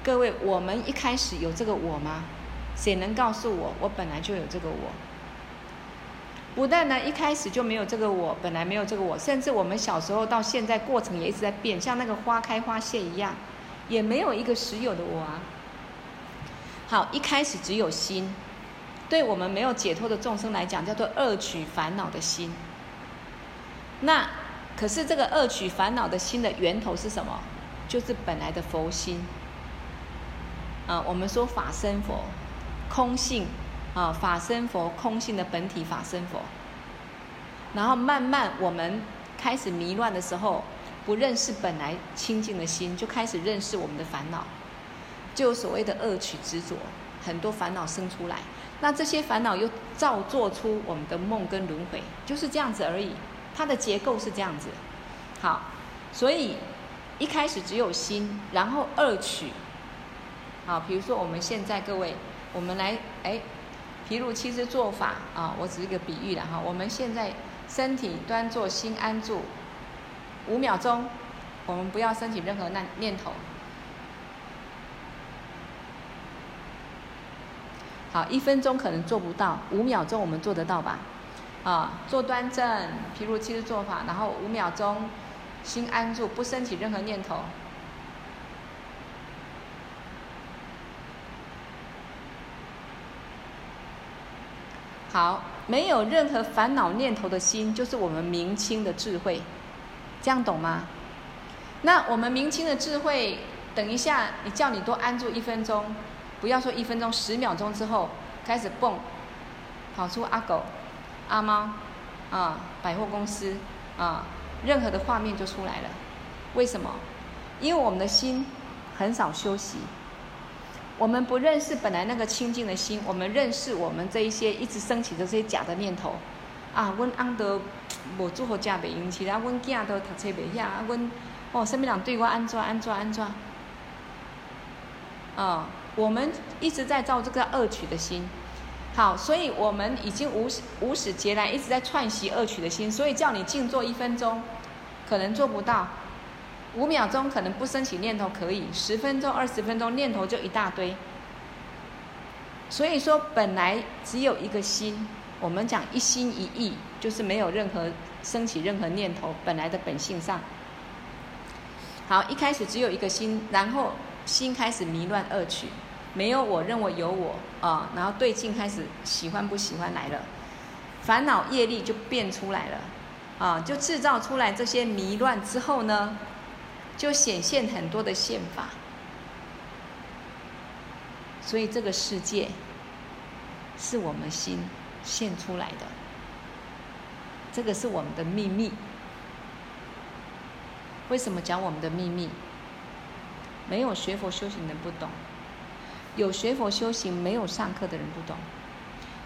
Speaker 1: 各位，我们一开始有这个我吗？谁能告诉我，我本来就有这个我？不但呢一开始就没有这个我，本来没有这个我，甚至我们小时候到现在过程也一直在变，像那个花开花谢一样，也没有一个实有的我啊。好，一开始只有心，对我们没有解脱的众生来讲，叫做恶取烦恼的心。那可是这个恶取烦恼的心的源头是什么？就是本来的佛心。啊，我们说法身佛，空性。啊，法身佛空性的本体法身佛，然后慢慢我们开始迷乱的时候，不认识本来清净的心，就开始认识我们的烦恼，就所谓的恶取执着，很多烦恼生出来。那这些烦恼又造作出我们的梦跟轮回，就是这样子而已。它的结构是这样子。好，所以一开始只有心，然后恶取。好，比如说我们现在各位，我们来哎。譬如其实做法啊，我只是一个比喻了哈。我们现在身体端坐，心安住，五秒钟，我们不要升起任何念念头。好，一分钟可能做不到，五秒钟我们做得到吧？啊，坐端正，譬如其实做法，然后五秒钟，心安住，不升起任何念头。好，没有任何烦恼念头的心，就是我们明清的智慧，这样懂吗？那我们明清的智慧，等一下你叫你多安住一分钟，不要说一分钟，十秒钟之后开始蹦，跑出阿狗、阿猫，啊，百货公司，啊，任何的画面就出来了。为什么？因为我们的心很少休息。我们不认识本来那个清净的心，我们认识我们这一些一直升起的这些假的念头，啊，阮翁都 无做好假袂用，其他阮囝都读册袂晓，啊，阮哦，身边人对我安怎安怎安怎？啊，我们一直在造这个恶取的心，好，所以我们已经无始无始劫来一直在串习恶取的心，所以叫你静坐一分钟，可能做不到。五秒钟可能不升起念头可以，十分钟、二十分钟念头就一大堆。所以说，本来只有一个心，我们讲一心一意，就是没有任何升起任何念头，本来的本性上。好，一开始只有一个心，然后心开始迷乱恶取，没有我认为有我啊，然后对镜开始喜欢不喜欢来了，烦恼业力就变出来了啊，就制造出来这些迷乱之后呢，就显现很多的现法，所以这个世界是我们心现出来的，这个是我们的秘密。为什么讲我们的秘密？没有学佛修行的人不懂，有学佛修行没有上课的人不懂，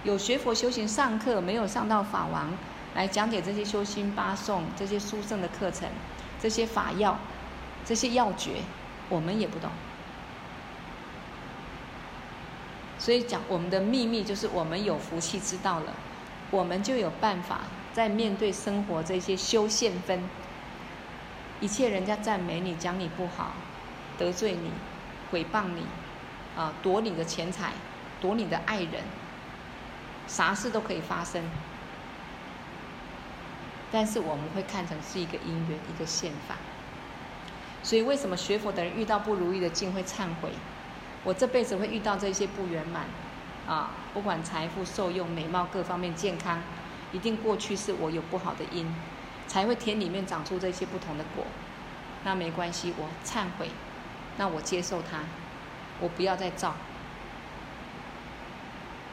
Speaker 1: 有学佛修行上课没有上到法王来讲解这些修心八颂、这些殊胜的课程、这些法要。这些要诀，我们也不懂，所以讲我们的秘密就是我们有福气知道了，我们就有办法在面对生活这些修现分，一切人家赞美你、讲你不好、得罪你、诽谤你，啊，夺你的钱财、夺你的爱人，啥事都可以发生，但是我们会看成是一个因缘，一个现法。所以，为什么学佛的人遇到不如意的境会忏悔？我这辈子会遇到这些不圆满，啊，不管财富、受用、美貌各方面、健康，一定过去是我有不好的因，才会田里面长出这些不同的果。那没关系，我忏悔，那我接受它，我不要再造，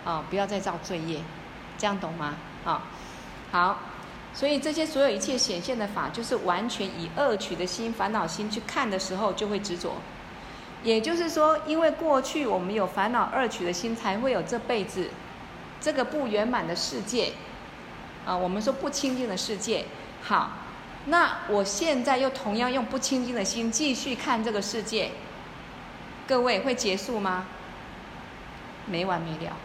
Speaker 1: 啊，不要再造罪业，这样懂吗？啊，好。所以这些所有一切显现的法，就是完全以恶取的心、烦恼心去看的时候，就会执着。也就是说，因为过去我们有烦恼恶取的心，才会有这辈子这个不圆满的世界。啊，我们说不清净的世界。好，那我现在又同样用不清净的心继续看这个世界，各位会结束吗？没完没了。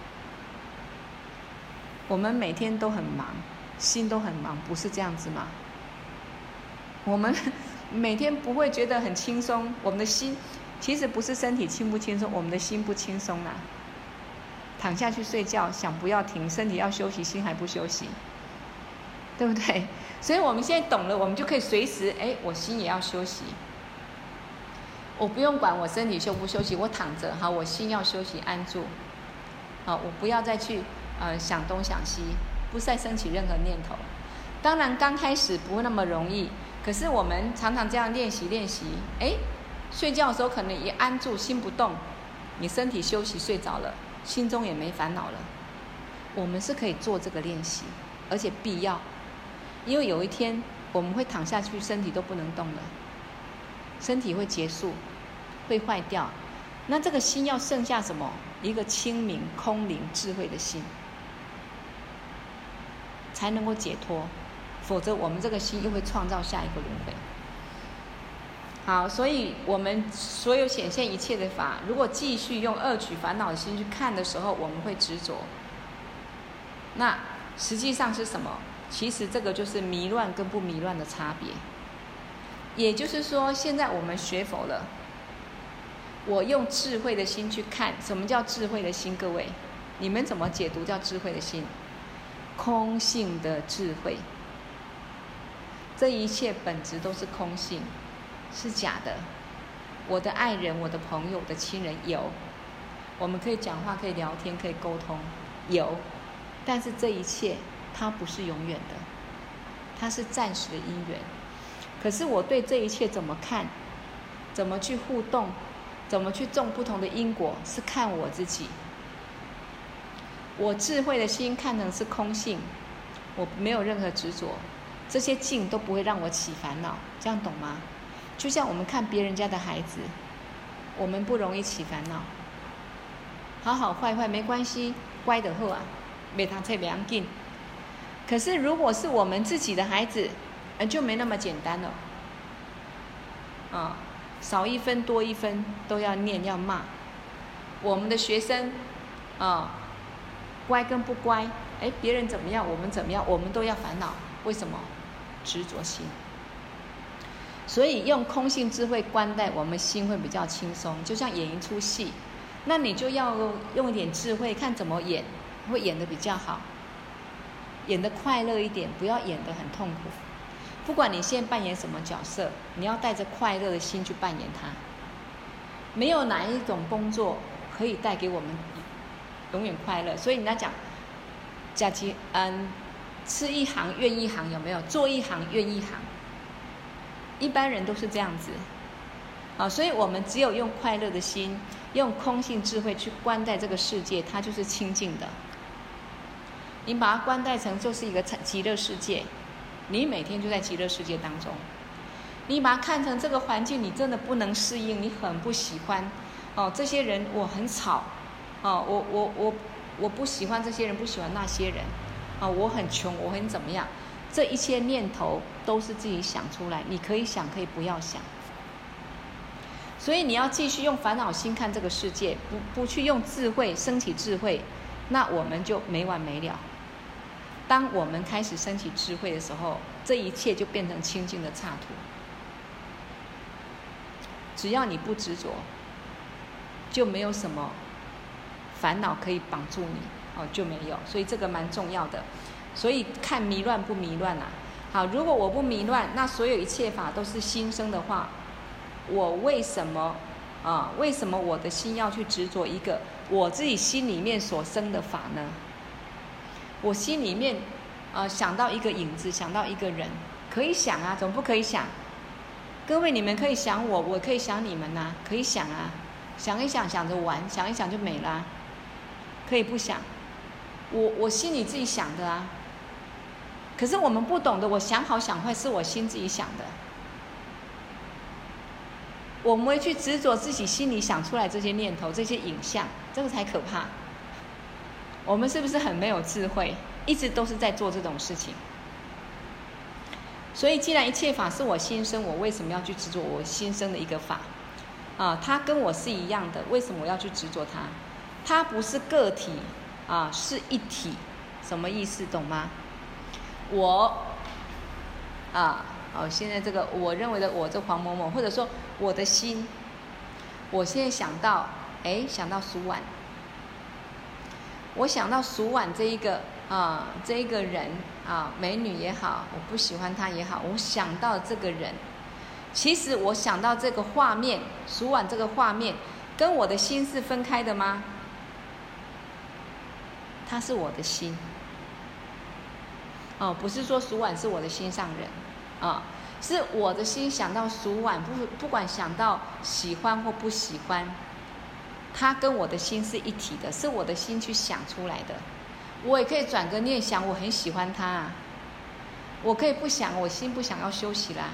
Speaker 1: 我们每天都很忙。心都很忙，不是这样子吗？我们 每天不会觉得很轻松。我们的心其实不是身体轻不轻松，我们的心不轻松啊。躺下去睡觉，想不要停，身体要休息，心还不休息。对不对？所以我们现在懂了，我们就可以随时，哎，我心也要休息。我不用管我身体休不休息，我躺着，好，我心要休息安住。好，我不要再去呃想东想西，不再升起任何念头。当然刚开始不会那么容易，可是我们常常这样练习练习，哎，睡觉的时候可能一安住心不动，你身体休息睡着了，心中也没烦恼了。我们是可以做这个练习，而且必要，因为有一天我们会躺下去，身体都不能动了，身体会结束。会坏掉，那这个心要剩下什么？一个清明、空灵、智慧的心，才能够解脱。否则，我们这个心又会创造下一个轮回。好，所以我们所有显现一切的法，如果继续用恶取烦恼的心去看的时候，我们会执着。那实际上是什么？其实这个就是迷乱跟不迷乱的差别。也就是说，现在我们学佛了。我用智慧的心去看，什么叫智慧的心？各位，你们怎么解读叫智慧的心？空性的智慧，这一切本质都是空性，是假的。我的爱人、我的朋友、我的亲人有，我们可以讲话、可以聊天、可以沟通，有。但是这一切它不是永远的，它是暂时的因缘。可是我对这一切怎么看？怎么去互动？怎么去种不同的因果，是看我自己。我智慧的心看成是空性，我没有任何执着，这些境都不会让我起烦恼，这样懂吗？就像我们看别人家的孩子，我们不容易起烦恼。好好坏坏没关系，乖的很啊，没他特别要紧。可是如果是我们自己的孩子，就没那么简单了，啊。少一分多一分都要念要骂，我们的学生，啊、乖跟不乖，哎，别人怎么样，我们怎么样，我们都要烦恼。为什么？执着心。所以用空性智慧观待我们心会比较轻松，就像演一出戏，那你就要用一点智慧，看怎么演，会演得比较好，演得快乐一点，不要演得很痛苦。不管你现在扮演什么角色，你要带着快乐的心去扮演它。没有哪一种工作可以带给我们永远快乐。所以人家讲，假期嗯，吃一行怨一行，有没有？做一行怨一行。一般人都是这样子。啊，所以我们只有用快乐的心，用空性智慧去观待这个世界，它就是清净的。你把它观待成就是一个极乐世界。你每天就在极乐世界当中，你把它看成这个环境，你真的不能适应，你很不喜欢，哦，这些人我很吵，哦，我我我我不喜欢这些人，不喜欢那些人，啊、我很穷，我很怎么样？这一切念头都是自己想出来，你可以想，可以不要想。所以你要继续用烦恼心看这个世界，不不去用智慧升起智慧，那我们就没完没了。当我们开始升起智慧的时候，这一切就变成清净的刹土。只要你不执着，就没有什么烦恼可以绑住你哦，就没有。所以这个蛮重要的。所以看迷乱不迷乱啊？好，如果我不迷乱，那所有一切法都是心生的话，我为什么啊？为什么我的心要去执着一个我自己心里面所生的法呢？我心里面，呃，想到一个影子，想到一个人，可以想啊，怎么不可以想？各位，你们可以想我，我可以想你们呐、可以想啊，想一想，想着玩，想一想就没了，可以不想。我我心里自己想的啊，可是我们不懂的，我想好想坏是我心自己想的，我们会去执着自己心里想出来这些念头、这些影像，这个才可怕。我们是不是很没有智慧？一直都是在做这种事情。所以，既然一切法是我心生，我为什么要去执着我心生的一个法？啊，它跟我是一样的，为什么我要去执着它？它不是个体啊，是一体。什么意思？懂吗？我啊，哦，现在这个我认为的我这黄某某，或者说我的心，我现在想到，哎，想到苏婉。我想到蜀婉这一个啊，这一个人啊，美女也好，我不喜欢她也好，我想到这个人，其实我想到这个画面，蜀婉这个画面，跟我的心是分开的吗？他是我的心。哦，不是说蜀婉是我的心上人，啊，是我的心想到蜀婉，不不管想到喜欢或不喜欢，他跟我的心是一体的，是我的心去想出来的。我也可以转个念想，我很喜欢他啊，我可以不想，我心不想要休息啦。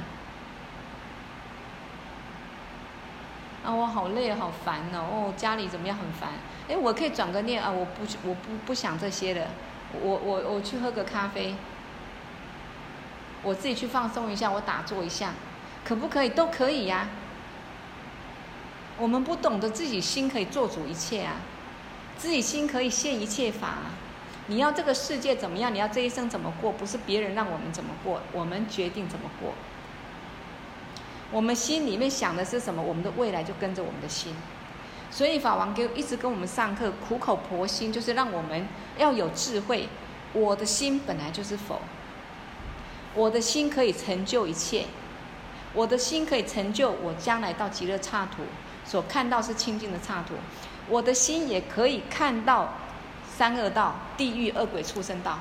Speaker 1: 啊，我好累，好烦哦，哦，家里怎么样，很烦。哎，我可以转个念啊，我不，我不不想这些了，我我我去喝个咖啡。我自己去放松一下，我打坐一下，可不可以？都可以呀、我们不懂得自己心可以做主一切啊，自己心可以现一切法、啊。你要这个世界怎么样？你要这一生怎么过？不是别人让我们怎么过，我们决定怎么过。我们心里面想的是什么？我们的未来就跟着我们的心。所以法王给一直跟我们上课，苦口婆心，就是让我们要有智慧。我的心本来就是佛。我的心可以成就一切，我的心可以成就我将来到极乐刹土所看到是清净的刹土，我的心也可以看到三恶道、地狱、恶鬼、畜生道。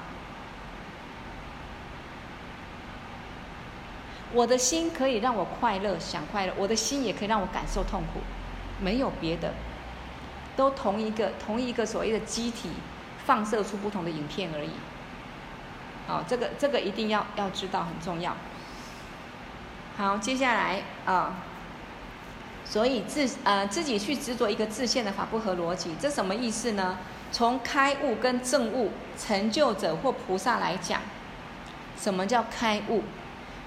Speaker 1: 我的心可以让我快乐，想快乐；我的心也可以让我感受痛苦，没有别的，都同一个同一个所谓的机体放射出不同的影片而已。哦，这个这个一定要要知道，很重要。好，接下来啊、所以自呃自己去执着一个自限的法不合逻辑，这什么意思呢？从开悟跟证悟成就者或菩萨来讲，什么叫开悟？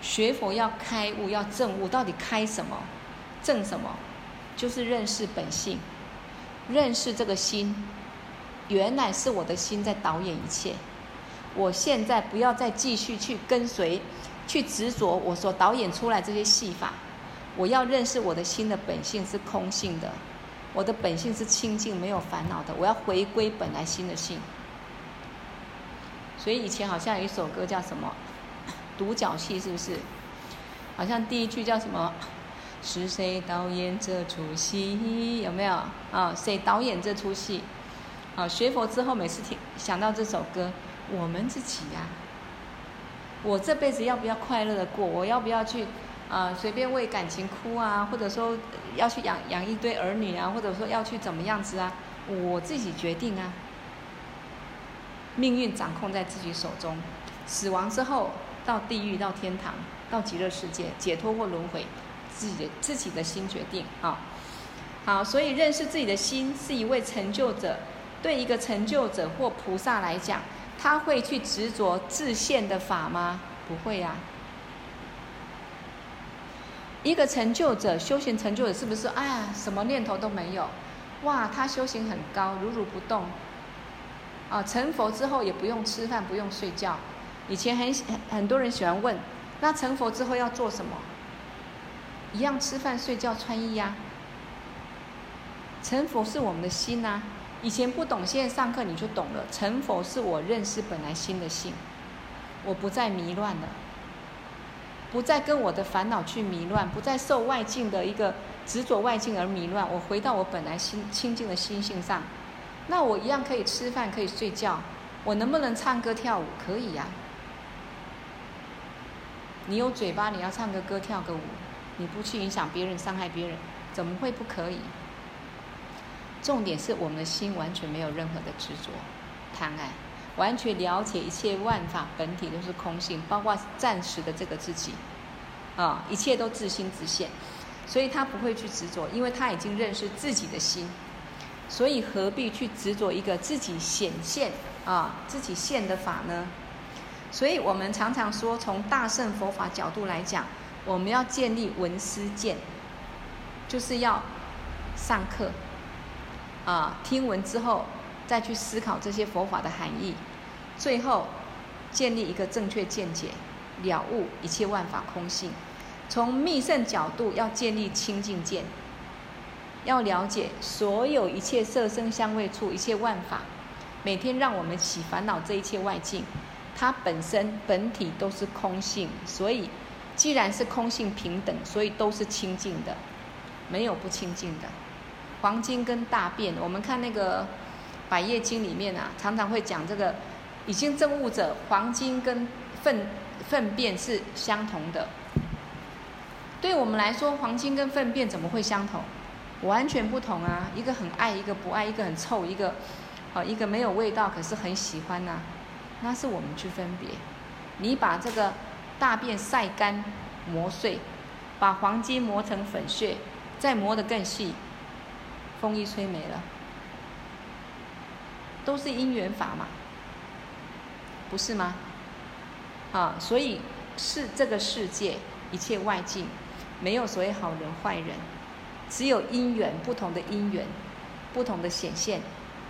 Speaker 1: 学佛要开悟，要证悟，到底开什么？证什么？就是认识本性，认识这个心，原来是我的心在导演一切。我现在不要再继续去跟随，去执着我所导演出来这些戏法。我要认识我的心的本性是空性的，我的本性是清净没有烦恼的。我要回归本来心的性。所以以前好像有一首歌叫什么《独角戏》，是不是？好像第一句叫什么？是谁导演这出戏？有没有啊？谁导演这出戏？啊，学佛之后每次听想到这首歌。我们自己呀、啊，我这辈子要不要快乐的过？我要不要去啊、随便为感情哭啊？或者说要去养养一堆儿女啊？或者说要去怎么样子啊？我自己决定啊。命运掌控在自己手中，死亡之后到地狱、到天堂、到极乐世界解脱或轮回，自己的自己的心决定啊。好，所以认识自己的心是一位成就者，对一个成就者或菩萨来讲。他会去执着自现的法吗？不会呀、啊。一个成就者，修行成就者，是不是？哎呀，什么念头都没有，哇，他修行很高，如如不动。啊，成佛之后也不用吃饭，不用睡觉。以前很很多人喜欢问，那成佛之后要做什么？一样吃饭、睡觉、穿衣呀、成佛是我们的心呐、以前不懂，现在上课你就懂了。成佛是我认识本来心的性，我不再迷乱了，不再跟我的烦恼去迷乱，不再受外境的一个执着外境而迷乱。我回到我本来心清净的心性上，那我一样可以吃饭，可以睡觉。我能不能唱歌跳舞？可以呀、你有嘴巴，你要唱个歌跳个舞，你不去影响别人，伤害别人，怎么会不可以？重点是我们的心完全没有任何的执着、贪爱，完全了解一切万法本体都是空性，包括暂时的这个自己，啊，一切都自心自现，所以他不会去执着，因为他已经认识自己的心，所以何必去执着一个自己显现啊、自己现的法呢？所以我们常常说，从大乘佛法角度来讲，我们要建立闻思见，就是要上课。啊，听闻之后，再去思考这些佛法的含义，最后建立一个正确见解，了悟一切万法空性。从密乘角度要建立清净见，要了解所有一切色声香味触一切万法，每天让我们起烦恼这一切外境，它本身本体都是空性，所以既然是空性平等，所以都是清净的，没有不清净的。黄金跟大便，我们看那个《百业经》里面啊，常常会讲这个已经证悟者，黄金跟粪粪便是相同的。对我们来说，黄金跟粪便怎么会相同？完全不同啊！一个很爱，一个不爱；一个很臭，一个，哦，一个没有味道，可是很喜欢呐、啊。那是我们去分别。你把这个大便晒干、磨碎，把黄金磨成粉屑，再磨得更细，风一吹没了，都是因缘法嘛，不是吗？啊，所以是这个世界一切外境，没有所谓好人坏人。只有因缘不同的因缘，不同的显现，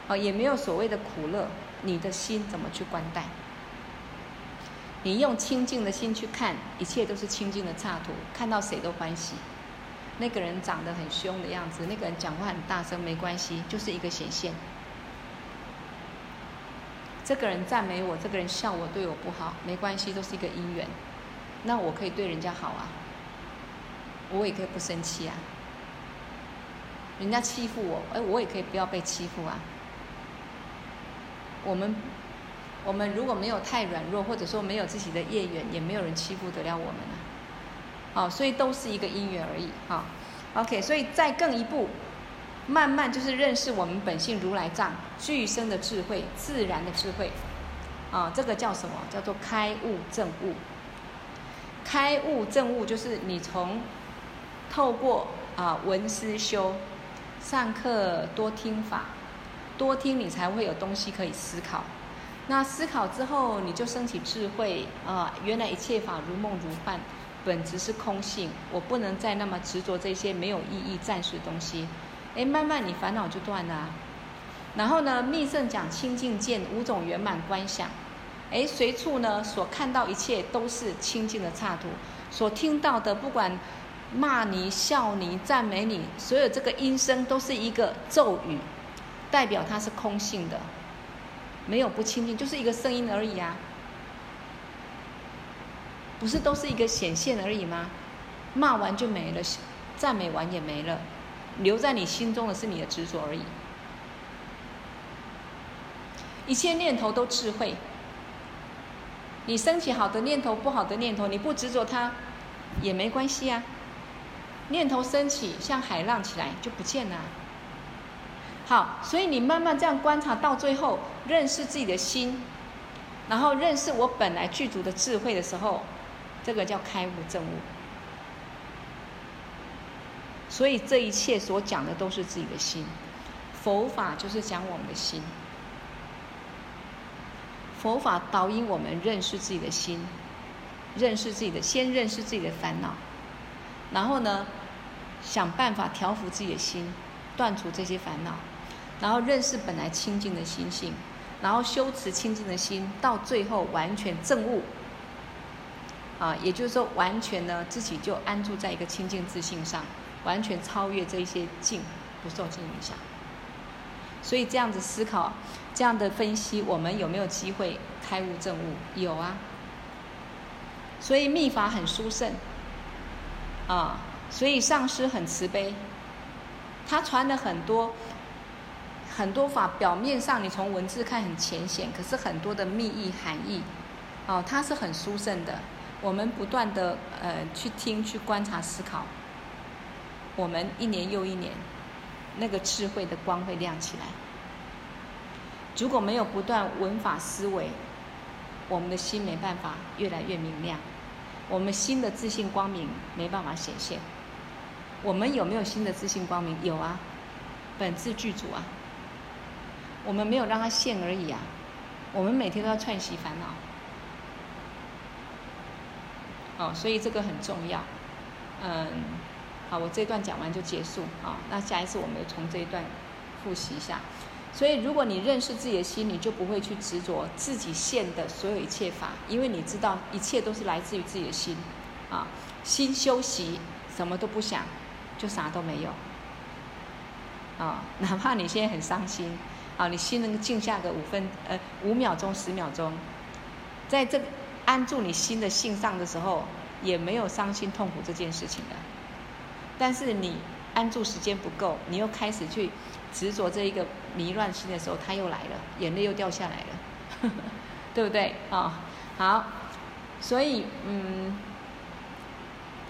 Speaker 1: 啊，也没有所谓的苦乐。你的心怎么去观待？你用清净的心去看，一切都是清净的刹土，看到谁都欢喜。那个人长得很凶的样子，那个人讲话很大声，没关系，就是一个显现。这个人赞美我，这个人笑我，对我不好，没关系，都是一个因缘。那我可以对人家好啊，我也可以不生气啊。人家欺负我，哎，我也可以不要被欺负啊。我们，我们如果没有太软弱，或者说没有自己的业缘，也没有人欺负得了我们啊。好，所以都是一个因缘而已。好，OK，所以再更一步，慢慢就是认识我们本性如来藏具生的智慧，自然的智慧。啊，这个叫什么？叫做开悟证悟。开悟证悟就是你从透过啊闻思修。上课多听法，多听你才会有东西可以思考。那思考之后，你就升起智慧啊！原来一切法如梦如幻，本质是空性。我不能再那么执着这些没有意义、暂时的东西。哎，慢慢你烦恼就断了。然后呢，密圣讲清净见五种圆满观想。哎，随处呢所看到一切都是清净的刹土，所听到的不管。骂你、笑你、赞美你，所有这个音声都是一个咒语，代表它是空性的，没有不清净，就是一个声音而已啊，不是都是一个显现而已吗？骂完就没了，赞美完也没了，留在你心中的是你的执着而已。一切念头都智慧，你升起好的念头、不好的念头，你不执着它，也没关系啊。念头升起，像海浪起来就不见了。好，所以你慢慢这样观察到最后，认识自己的心，然后认识我本来具足的智慧的时候，这个叫开悟证悟。所以这一切所讲的都是自己的心，佛法就是讲我们的心。佛法导引我们认识自己的心，认识自己的，先认识自己的烦恼。然后呢，想办法调伏自己的心，断除这些烦恼，然后认识本来清净的心性，然后修持清净的心，到最后完全证悟。啊，也就是说，完全呢自己就安住在一个清净自性上，完全超越这一些境，不受境影响。所以这样子思考，这样的分析，我们有没有机会开悟证悟？有啊。所以密法很殊胜。啊，所以上师很慈悲，他传了很多很多法，表面上你从文字看很浅显，可是很多的密意含义，哦，它是很殊胜的。我们不断的呃去听、去观察、思考，我们一年又一年，那个智慧的光会亮起来。如果没有不断闻法思维，我们的心没办法越来越明亮。我们新的自信光明没办法显现，我们有没有新的自信光明？有啊，本自具足啊。我们没有让它现而已啊。我们每天都要串习烦恼。哦，所以这个很重要。嗯，好，我这一段讲完就结束啊。那下一次我们从这一段复习一下。所以，如果你认识自己的心，你就不会去执着自己现的所有一切法，因为你知道一切都是来自于自己的心，啊，心休息，什么都不想，就啥都没有，啊，哪怕你现在很伤心，啊，你心能静下个五分呃五秒钟十秒钟，在这安住你心的性上的时候，也没有伤心痛苦这件事情的。但是你安住时间不够，你又开始去执着这一个迷乱心的时候，它又来了，眼泪又掉下来了，呵 呵对不对啊、好，所以嗯。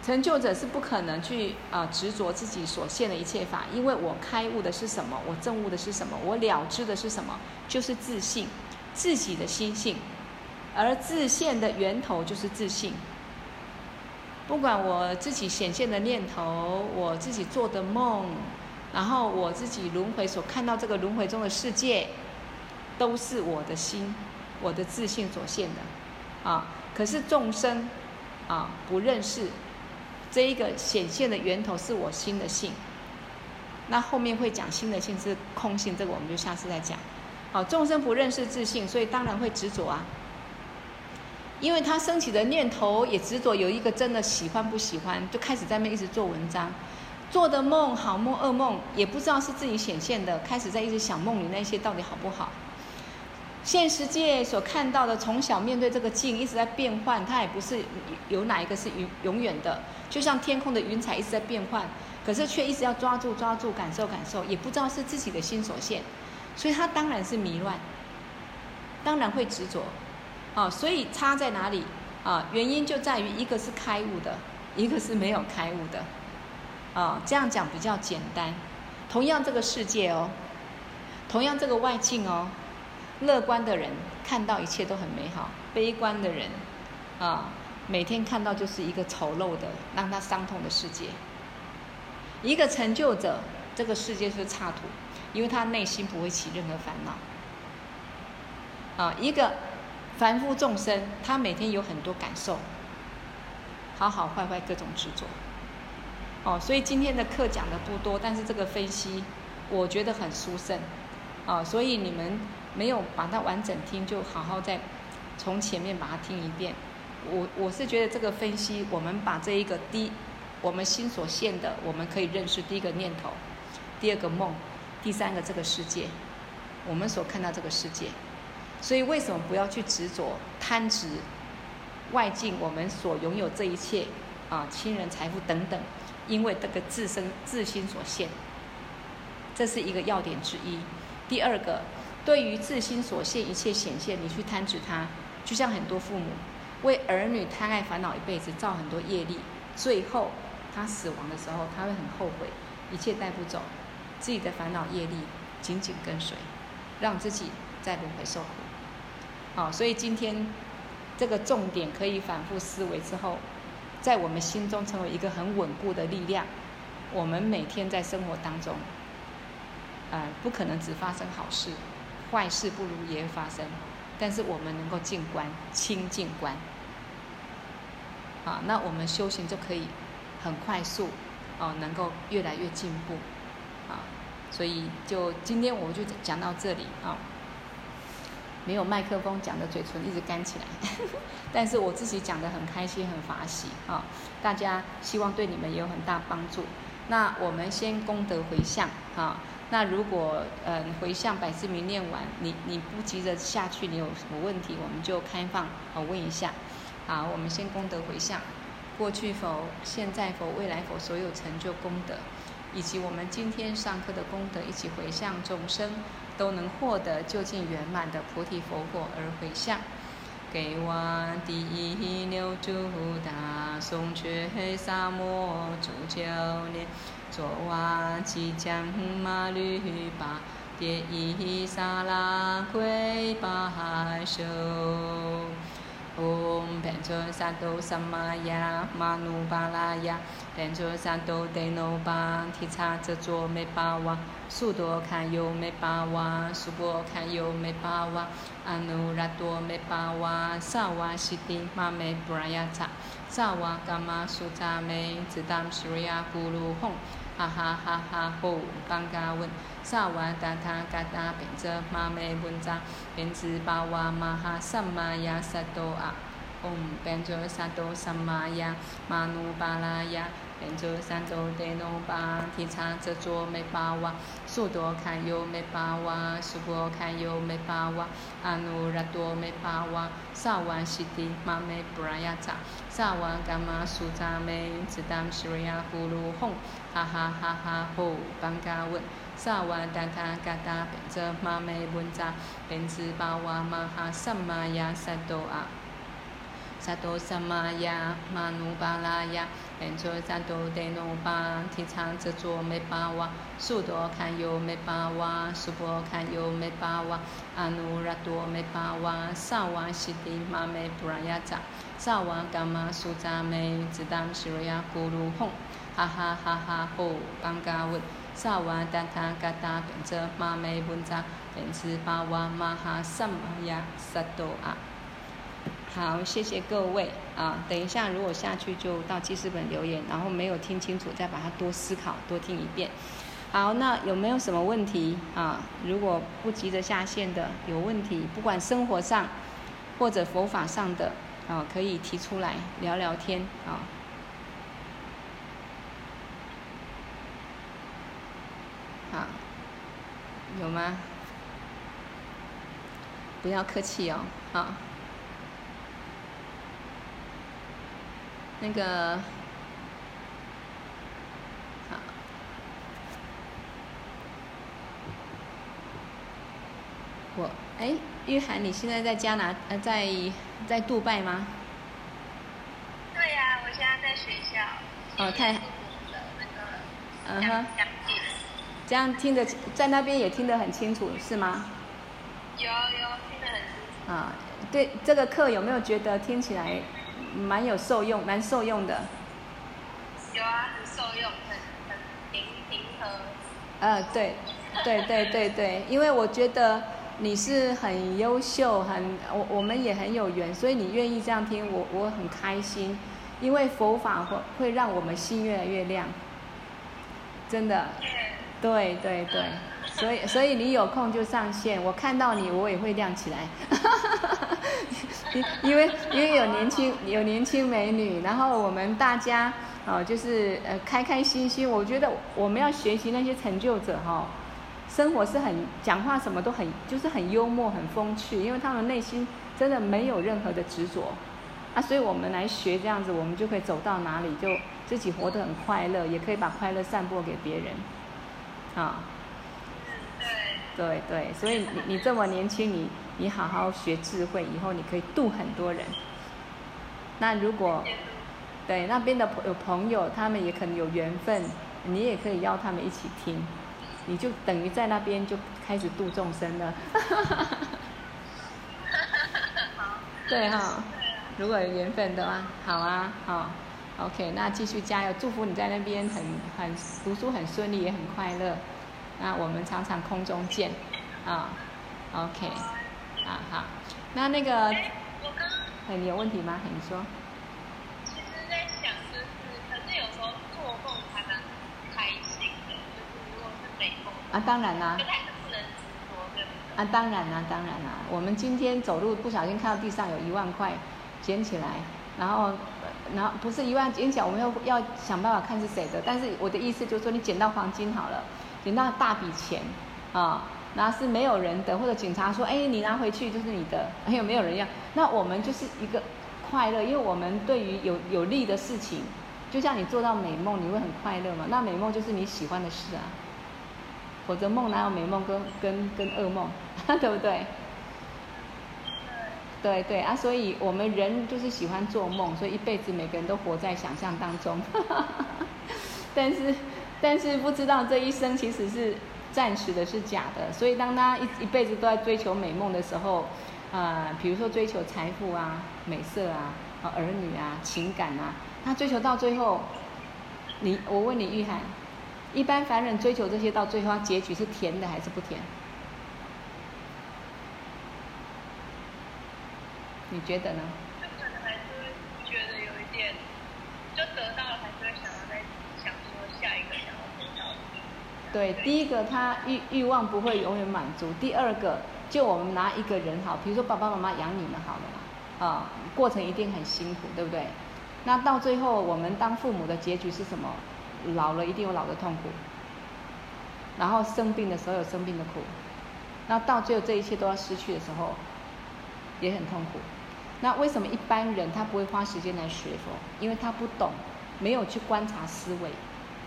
Speaker 1: 成就者是不可能去啊、执着自己所现的一切法，因为我开悟的是什么？我证悟的是什么？我了知的是什么？就是自信，自己的心性，而自现的源头就是自信。不管我自己显现的念头，我自己做的梦，然后我自己轮回所看到这个轮回中的世界，都是我的心，我的自信所现的，啊，可是众生啊不认识。这一个显现的源头是我心的性，那后面会讲心的性是空性，这个我们就下次再讲。好，众生不认识自性，所以当然会执着啊，因为他升起的念头也执着有一个真的喜欢不喜欢，就开始在那一直做文章，做的梦好梦噩梦也不知道是自己显现的，开始在一直想梦里那些到底好不好。现实界所看到的，从小面对这个境一直在变换，它也不是有哪一个是永永远的，就像天空的云彩一直在变换，可是却一直要抓住抓住感受感受，也不知道是自己的心所现，所以它当然是迷乱，当然会执着，啊，所以差在哪里啊？原因就在于一个是开悟的，一个是没有开悟的，啊，这样讲比较简单。同样这个世界哦，同样这个外境哦。乐观的人看到一切都很美好，悲观的人，啊，每天看到就是一个丑陋的、让他伤痛的世界。一个成就者，这个世界是差土，因为他内心不会起任何烦恼。啊，一个凡夫众生，他每天有很多感受，好好坏坏各种执着。哦，所以今天的课讲的不多，但是这个分析我觉得很殊胜。啊，所以你们。没有把它完整听，就好好再从前面把它听一遍。我我是觉得这个分析，我们把这一个第我们心所现的，我们可以认识第一个念头，第二个梦，第三个这个世界，我们所看到这个世界。所以为什么不要去执着贪执外境？我们所拥有这一切啊，亲人、财富等等，因为这个自身自心所限，这是一个要点之一。第二个。对于自心所现一切显现，你去贪执它，就像很多父母为儿女贪爱烦恼一辈子，造很多业力，最后他死亡的时候，他会很后悔，一切带不走，自己的烦恼业力紧紧跟随，让自己在轮回受苦。好，所以今天这个重点可以反复思维之后，在我们心中成为一个很稳固的力量。我们每天在生活当中，呃，不可能只发生好事。坏事不如也会发生，但是我们能够静观、清静观，啊，那我们修行就可以很快速，哦，能够越来越进步，啊，所以就今天我就讲到这里啊，没有麦克风讲的嘴唇一直干起来，但是我自己讲的很开心、很法喜啊，大家希望对你们也有很大帮助。那我们先功德回向啊。那如果嗯回向百字明念完，你你不急着下去，你有什么问题，我们就开放啊问一下。好，我们先功德回向，过去否，现在否，未来否，所有成就功德，以及我们今天上课的功德，一起回向众生，都能获得究竟圆满的菩提佛果而回向。给我第一牛主大松却沙漠主教念。作瓦吉将马律巴迭伊萨拉奎巴海修。唵，变作萨埵萨玛雅玛努巴拉雅，变作萨埵德努巴提察则卓美巴瓦，苏多堪尤美巴瓦，苏波堪尤美巴瓦，阿努拉多美巴瓦，萨瓦西丁玛美布拉雅察，萨瓦伽玛苏扎美，只当西瑞亚咕噜吽。哈哈哈哈！吼，邦嘎文，萨瓦达他嘎达变则玛美文扎，变兹巴瓦玛哈萨玛雅萨多阿，唵，变作萨多萨玛雅玛努巴拉雅，变作三多德罗巴提倡这座梅巴瓦，苏多堪尤梅巴瓦，苏波堪尤梅巴瓦，阿努拉多梅巴瓦，萨瓦西迪玛梅布拉亚扎，萨瓦嘎玛苏扎梅，只当萨瓦达卡嘎达变作玛梅文扎，变兹巴瓦玛哈萨玛亚萨多阿。萨多萨玛亚玛努巴拉亚，变作萨多德努巴，提倡这座梅巴瓦，苏多堪尤梅巴瓦，苏波堪尤梅巴瓦，阿努拉多梅巴瓦，萨瓦西蒂玛梅布拉亚扎，萨瓦伽玛苏扎梅，只当西瑞亚咕噜哄，哈哈哈哈吼，邦嘎文，萨瓦达卡嘎达，变作玛梅文扎，变兹巴瓦玛哈萨玛亚萨多阿。好，谢谢各位啊！等一下，如果下去就到记事本留言，然后没有听清楚，再把它多思考，多听一遍。好，那有没有什么问题啊？如果不急着下线的，有问题，不管生活上或者佛法上的啊，可以提出来聊聊天啊。有吗？不要客气哦，好。那个，好，我哎，玉涵，你现在在加拿呃，在在杜拜吗？
Speaker 2: 对呀、啊，我现在在学校。
Speaker 1: 哦，太。嗯哼。这样听得在那边也听得很清楚是吗？
Speaker 2: 有有听得很清楚。
Speaker 1: 啊，对，这个课有没有觉得听起来？蛮有受用，蛮受用的。
Speaker 2: 有啊，很受用，很很平平和。
Speaker 1: 呃，对，对对对对，因为我觉得你是很优秀，很我我们也很有缘，所以你愿意这样听，我我很开心。因为佛法会会让我们心越来越亮，真的。对对对，所以所以你有空就上线，我看到你我也会亮起来。哈哈哈因为因为有年轻有年轻美女，然后我们大家哦，就是呃开开心心。我觉得我们要学习那些成就者哈、哦，生活是很讲话什么都很就是很幽默很风趣，因为他们内心真的没有任何的执着啊，所以我们来学这样子，我们就可以走到哪里就自己活得很快乐，也可以把快乐散播给别人，啊，对对对，所以你你这么年轻你。你好好学智慧，以后你可以度很多人。那如果对那边的朋有朋友，他们也可能有缘分，你也可以邀他们一起听，你就等于在那边就开始度众生了。对哈，如果有缘分的话，好啊，好，OK，那继续加油，祝福你在那边很很读书很顺利，也很快乐。那我们常常空中见，啊，OK。啊好，那那个，哎，我刚，哎，你有问题吗？你说。
Speaker 2: 其实在想就是，可是有时候做梦还蛮开心的，就是如果是美梦。
Speaker 1: 啊，当然啦。
Speaker 2: 不太不能执着，对不对？
Speaker 1: 啊，当然啦，当然啦。我们今天走路不小心看到地上有一万块，捡起来，然后，然后不是一万捡起来，我们要要想办法看是谁的。但是我的意思就是说，你捡到黄金好了，捡到大笔钱，啊。那是没有人的，或者警察说：“哎，你拿回去就是你的。”还有没有人要？那我们就是一个快乐，因为我们对于有有利的事情，就像你做到美梦，你会很快乐嘛？那美梦就是你喜欢的事啊，否则梦哪有美梦跟跟跟噩梦，对不对？对对啊，所以我们人就是喜欢做梦，所以一辈子每个人都活在想象当中。但是但是不知道这一生其实是。暂时的是假的，所以当他一一辈子都在追求美梦的时候，啊、呃，比如说追求财富啊、美色啊、啊儿女啊、情感啊，他追求到最后，你我问你玉涵，一般凡人追求这些到最后，他结局是甜的还是不甜？你觉得呢？
Speaker 2: 就可能还是会觉得有一点，就得到了还是会想要再想说下一个。
Speaker 1: 对，第一个他欲欲望不会永远满足。第二个，就我们拿一个人好，比如说爸爸妈妈养你们好了嘛，啊，过程一定很辛苦，对不对？那到最后，我们当父母的结局是什么？老了一定有老的痛苦，然后生病的时候有生病的苦，那到最后这一切都要失去的时候，也很痛苦。那为什么一般人他不会花时间来学佛？因为他不懂，没有去观察思维。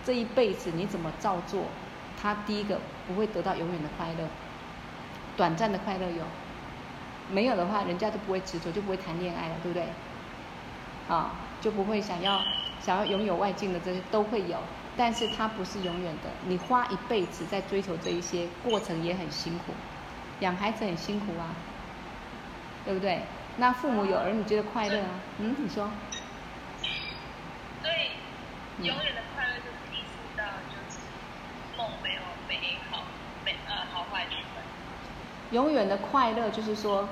Speaker 1: 这一辈子你怎么照做，他第一个不会得到永远的快乐，短暂的快乐有，没有的话，人家都不会执着，就不会谈恋爱了，对不对？啊，就不会想要想要拥有外境的这些都会有，但是它不是永远的。你花一辈子在追求这一些，过程也很辛苦，养孩子很辛苦啊，对不对？那父母有儿女觉得快乐啊？嗯，你说。
Speaker 2: 对，永远的快乐就是意识到，就是梦没有美好，美呃好坏之分。
Speaker 1: 永远的快乐就是说，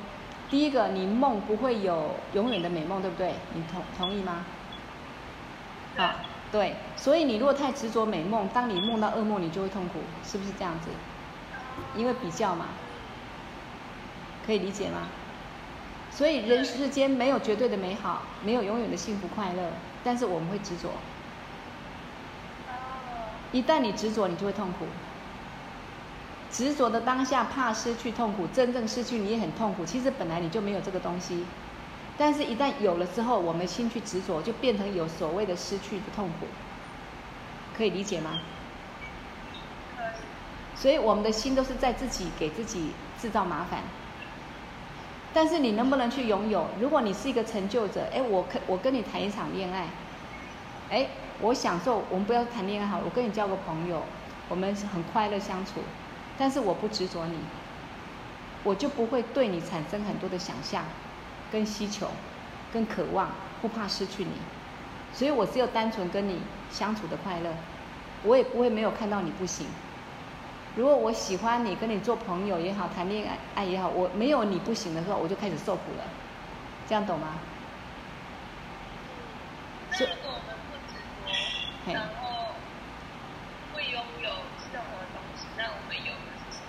Speaker 1: 第一个，你梦不会有永远的美梦，对不对？你同同意吗？好，对。所以你如果太执着美梦，当你梦到噩梦，你就会痛苦，是不是这样子？因为比较嘛，可以理解吗？所以人世间没有绝对的美好，没有永远的幸福快乐，但是我们会执着。一旦你执着，你就会痛苦。执着的当下怕失去痛苦，真正失去你也很痛苦。其实本来你就没有这个东西，但是一旦有了之后，我们心去执着，就变成有所谓的失去的痛苦。可以理解吗？所以我们的心都是在自己给自己制造麻烦。但是你能不能去拥有？如果你是一个成就者，哎，我可我跟你谈一场恋爱，哎，我享受。我们不要谈恋爱好了，我跟你交个朋友，我们很快乐相处。但是我不执着你，我就不会对你产生很多的想象、跟需求、跟渴望，不怕失去你。所以我只有单纯跟你相处的快乐，我也不会没有看到你不行。如果我喜欢你，跟你做朋友也好，谈恋爱爱也好，我没有你不行的时候，我就开始受苦了，这样懂吗？
Speaker 2: 那如果我们不执着，然后会拥有任何东西，那我们有的是什么？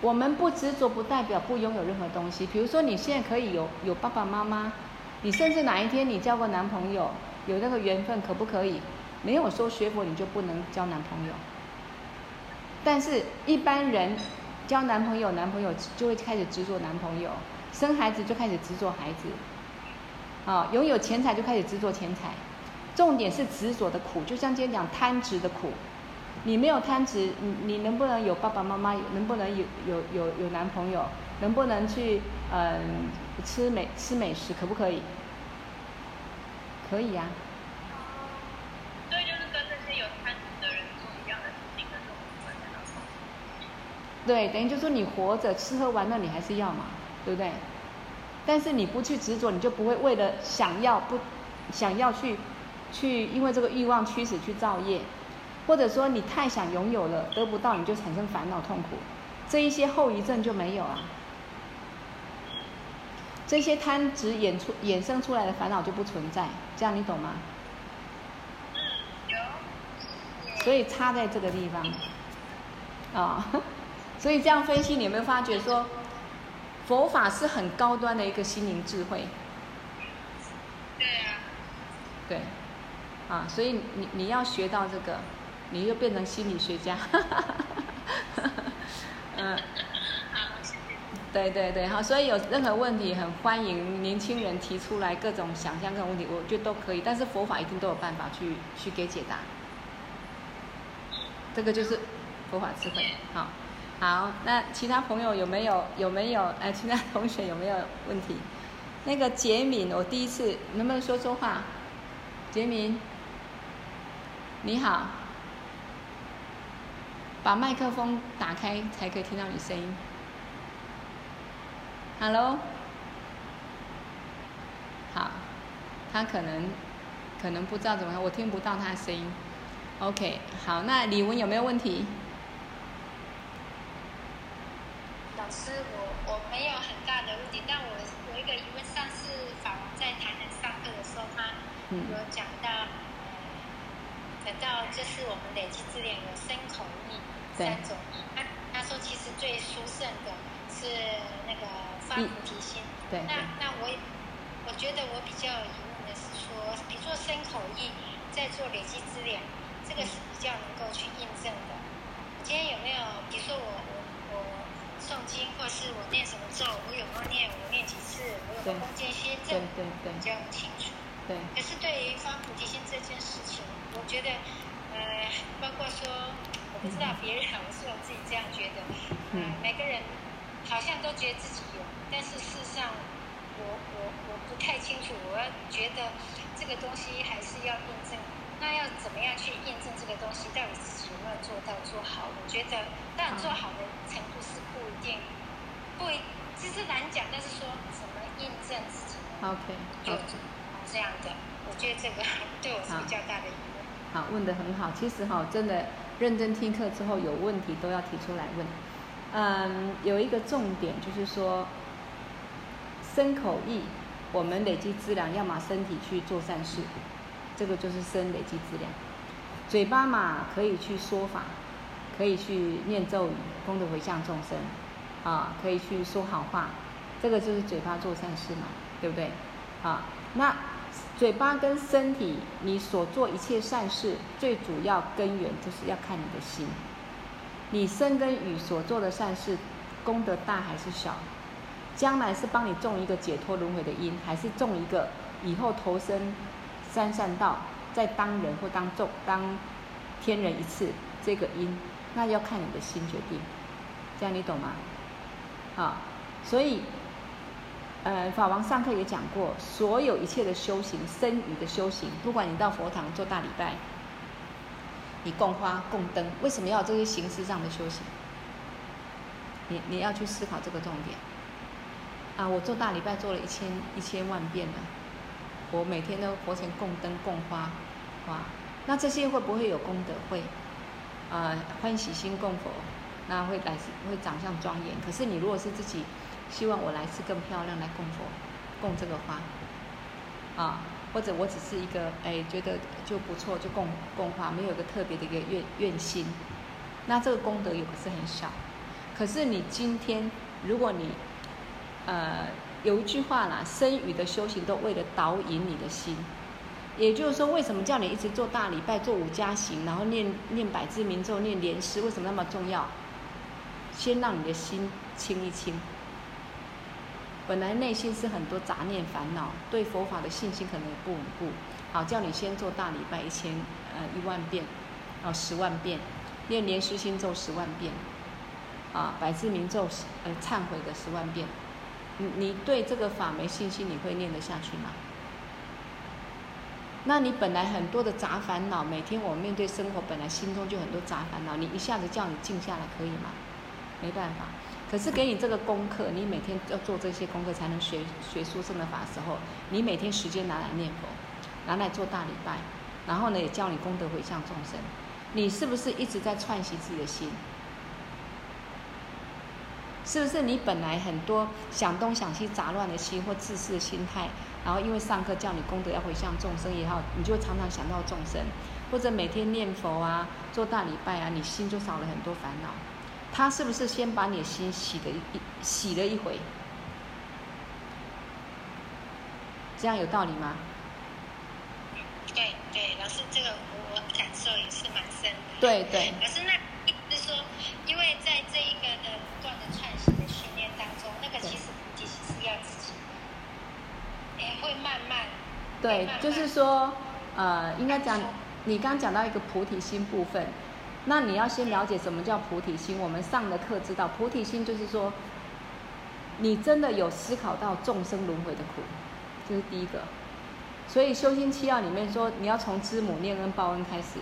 Speaker 1: 我们不执着不代表不拥有任何东西。比如说你现在可以有有爸爸妈妈，你甚至哪一天你交个男朋友，有那个缘分，可不可以？没有说学佛你就不能交男朋友。但是，一般人交男朋友，男朋友就会开始执着男朋友；生孩子就开始执着孩子；啊，拥有钱财就开始执着钱财。重点是执着的苦，就像今天讲贪执的苦。你没有贪执，你你能不能有爸爸妈妈？能不能有有有有男朋友？能不能去嗯吃美吃美食？可不可以？可以呀、对，等于就是说你活着吃喝玩乐你还是要嘛，对不对？但是你不去执着，你就不会为了想要不，想要去，去因为这个欲望驱使去造业，或者说你太想拥有了得不到，你就产生烦恼痛苦，这一些后遗症就没有啊。这些贪执衍出衍生出来的烦恼就不存在，这样你懂吗？所以差在这个地方，啊、哦。所以这样分析，你有没有发觉说，佛法是很高端的一个心灵智慧？
Speaker 2: 对啊。
Speaker 1: 对，啊，所以你你要学到这个，你就变成心理学家。嗯。对对对，好，所以有任何问题，很欢迎年轻人提出来各种想象、各种问题，我觉得都可以。但是佛法一定都有办法去去给解答。这个就是佛法智慧，好。好，那其他朋友有没有有没有？哎，其他同学有没有问题？那个杰敏，我第一次能不能说说话？杰敏，你好，把麦克风打开才可以听到你声音。Hello，好，他可能可能不知道怎么样，我听不到他的声音。OK，好，那李文有没有问题？
Speaker 3: 老师，我我没有很大的问题，但我有一个疑问。上次法王在台南上课的时候，他有讲到，讲到就是我们累积资源有身口意三种意。他他说其实最殊胜的是那个发菩提心。
Speaker 1: 对。
Speaker 3: 那那我也我觉得我比较有疑问的是说，你做身口意，在做累积资粮，这个是比较能够去印证的。今天有没有？比如说我诵经，或是我念什么咒，我有没有念？我念几次？我有没有恭敬心？这比较清楚。
Speaker 1: 对。
Speaker 3: 可是对于发菩提心这件事情，我觉得，呃，包括说，我不知道别人，我是我自己这样觉得。嗯。呃、每个人好像都觉得自己有，但是事实上，我我我不太清楚。我要觉得这个东西还是要印证。那要怎么样去验证这个东西到底自己有没有做到做好？我觉得，当然做好的程度是不一定，不一，其实难讲。但是说怎么验证自己
Speaker 1: ，OK，
Speaker 3: 就这样的。我觉得这个 对我是比较大的疑问。
Speaker 1: 好，问得很好。其实哈，真的认真听课之后，有问题都要提出来问。嗯，有一个重点就是说，身口意，我们累积资粮，要拿身体去做善事。这个就是身累积资粮，嘴巴嘛可以去说法，可以去念咒语，功德回向众生，啊，可以去说好话，这个就是嘴巴做善事嘛，对不对？啊，那嘴巴跟身体，你所做一切善事，最主要根源就是要看你的心，你身跟语所做的善事，功德大还是小？将来是帮你种一个解脱轮回的因，还是种一个以后投生？三善道，再当人或当众当天人一次，这个因，那要看你的心决定，这样你懂吗？好，所以，呃，法王上课也讲过，所有一切的修行，身语的修行，不管你到佛堂做大礼拜，你供花供灯，为什么要这些形式上的修行？你你要去思考这个重点。啊，我做大礼拜做了一千一千万遍了。我每天都佛前供灯供花，哇，那这些会不会有功德？会，呃，欢喜心供佛，那会来会长相庄严。可是你如果是自己希望我来世更漂亮来供佛，供这个花，啊，或者我只是一个哎觉得就不错就供供花，没有一个特别的一个愿愿心，那这个功德也不是很小。可是你今天如果你，呃。有一句话啦，生与的修行都为了导引你的心，也就是说，为什么叫你一直做大礼拜、做五加行，然后念念百字明咒、念莲师，为什么那么重要？先让你的心清一清。本来内心是很多杂念烦恼，对佛法的信心可能也不稳固。好，叫你先做大礼拜一千呃一万遍，啊十万遍，念莲师心咒十万遍，啊百字明咒呃忏悔的十万遍。你你对这个法没信心，你会念得下去吗？那你本来很多的杂烦恼，每天我面对生活，本来心中就很多杂烦恼，你一下子叫你静下来可以吗？没办法。可是给你这个功课，你每天要做这些功课才能学学殊胜的法时候，你每天时间拿来念佛，拿来做大礼拜，然后呢也教你功德回向众生，你是不是一直在串习自己的心？是不是你本来很多想东想西杂乱的心或自私的心态，然后因为上课叫你功德要回向众生也好，你就常常想到众生，或者每天念佛啊、做大礼拜啊，你心就少了很多烦恼。他是不是先把你的心洗了一洗了一回？这样有道理吗？
Speaker 3: 对对，老师，这个我感受也是蛮深的。
Speaker 1: 对对。
Speaker 3: 老师，那意思是说，因为在这一个的不断的串习的训练当中，那个其实其实是要自己，哎，会慢慢。对，
Speaker 1: 就是说，呃，应该讲，你刚讲到一个菩提心部分，那你要先了解什么叫菩提心。我们上的课知道，菩提心就是说，你真的有思考到众生轮回的苦，这是第一个。所以修心七要里面说，你要从知母念恩报恩开始。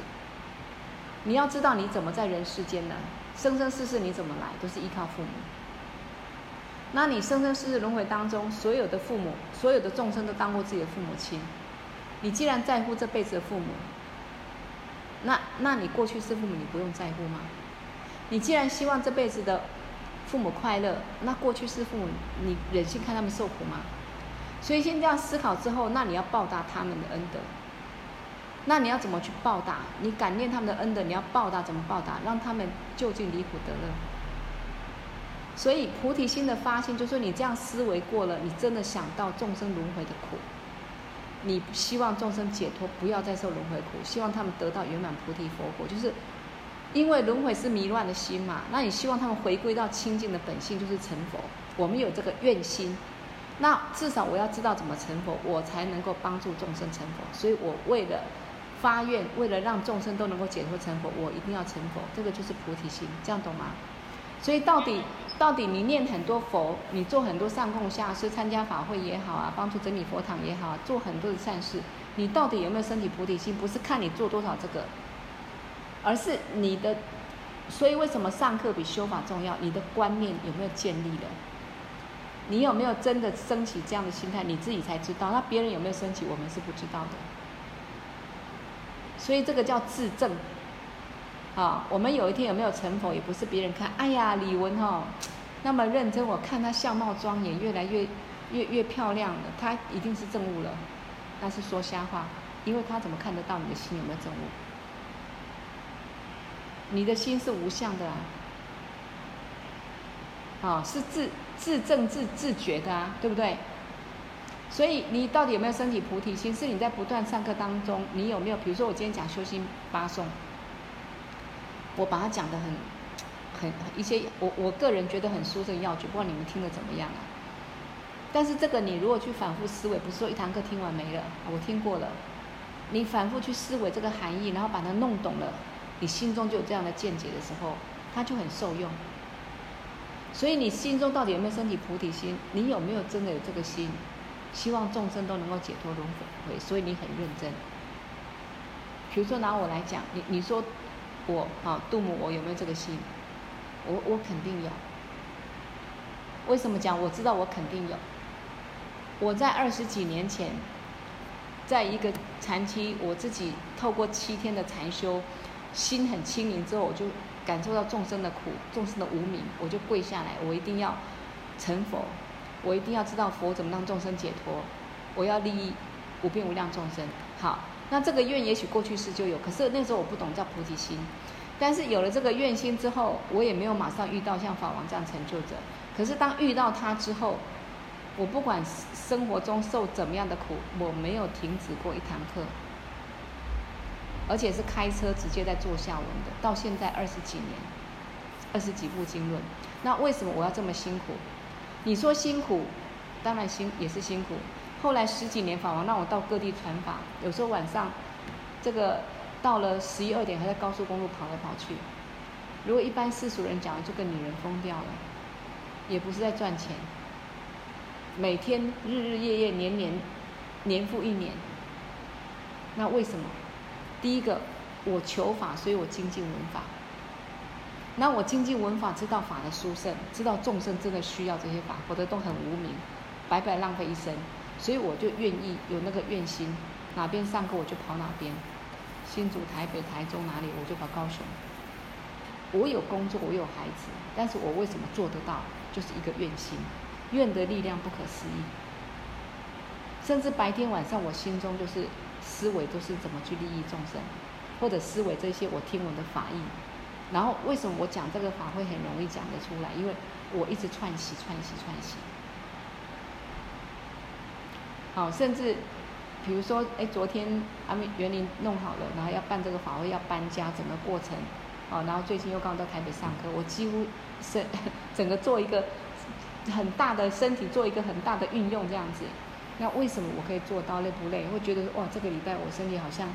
Speaker 1: 你要知道你怎么在人世间呢？生生世世你怎么来，都是依靠父母。那你生生世世轮回当中，所有的父母，所有的众生都当过自己的父母亲。你既然在乎这辈子的父母，那那你过去是父母，你不用在乎吗？你既然希望这辈子的父母快乐，那过去是父母，你忍心看他们受苦吗？所以先这样思考之后，那你要报答他们的恩德。那你要怎么去报答？你感念他们的恩德，你要报答怎么报答？让他们就近离苦得乐。所以菩提心的发心，就是你这样思维过了，你真的想到众生轮回的苦，你希望众生解脱，不要再受轮回苦，希望他们得到圆满菩提佛果，就是因为轮回是迷乱的心嘛。那你希望他们回归到清净的本性，就是成佛。我们有这个愿心，那至少我要知道怎么成佛，我才能够帮助众生成佛。所以我为了发愿，为了让众生都能够解脱成佛，我一定要成佛。这个就是菩提心，这样懂吗？所以到底。到底你念很多佛，你做很多上供下施，参加法会也好啊，帮助整理佛堂也好，做很多的善事，你到底有没有身体菩提心？不是看你做多少这个，而是你的。所以为什么上课比修法重要？你的观念有没有建立了？你有没有真的升起这样的心态？你自己才知道。那别人有没有升起？我们是不知道的。所以这个叫自证。啊，我们有一天有没有成佛，也不是别人看。哎呀，李文哦，那么认真，我看他相貌庄严，越来越越越漂亮了，他一定是证悟了。那是说瞎话，因为他怎么看得到你的心有没有证悟？你的心是无相的啊，啊，是自自证自自觉的啊，对不对？所以你到底有没有身体菩提心？是你在不断上课当中，你有没有？比如说我今天讲修心八颂。我把它讲得很，很一些，我我个人觉得很殊胜要诀，不知道你们听得怎么样啊？但是这个你如果去反复思维，不是说一堂课听完没了，我听过了，你反复去思维这个含义，然后把它弄懂了，你心中就有这样的见解的时候，它就很受用。所以你心中到底有没有身体菩提心？你有没有真的有这个心？希望众生都能够解脱轮回，所以你很认真。比如说拿我来讲，你你说。我啊，度母，我有没有这个心？我我肯定有。为什么讲？我知道我肯定有。我在二十几年前，在一个禅期，我自己透过七天的禅修，心很清明之后，我就感受到众生的苦，众生的无明，我就跪下来，我一定要成佛，我一定要知道佛怎么让众生解脱，我要利益无边无量众生。好。那这个愿也许过去世就有，可是那时候我不懂叫菩提心。但是有了这个愿心之后，我也没有马上遇到像法王这样成就者。可是当遇到他之后，我不管生活中受怎么样的苦，我没有停止过一堂课，而且是开车直接在做下文的，到现在二十几年，二十几部经论。那为什么我要这么辛苦？你说辛苦，当然辛也是辛苦。后来十几年法王让我到各地传法，有时候晚上，这个到了十一二点还在高速公路跑来跑去。如果一般世俗人讲，就跟女人疯掉了，也不是在赚钱。每天日日夜夜年年年复一年。那为什么？第一个，我求法，所以我精进闻法。那我精进闻法，知道法的殊胜，知道众生真的需要这些法，否则都很无名，白白浪费一生。所以我就愿意有那个愿心，哪边上课我就跑哪边，新竹、台北、台中哪里我就跑高雄。我有工作，我有孩子，但是我为什么做得到？就是一个愿心，愿的力量不可思议。甚至白天晚上我心中就是思维都是怎么去利益众生，或者思维这些我听闻的法义。然后为什么我讲这个法会很容易讲得出来？因为我一直串习、串习、串习。好，甚至，比如说，哎，昨天阿弥园林弄好了，然后要办这个法会，要搬家，整个过程，哦，然后最近又刚到台北上课，我几乎身 整个做一个很大的身体，做一个很大的运用这样子。那为什么我可以做到累不累？会觉得哇，这个礼拜我身体好像，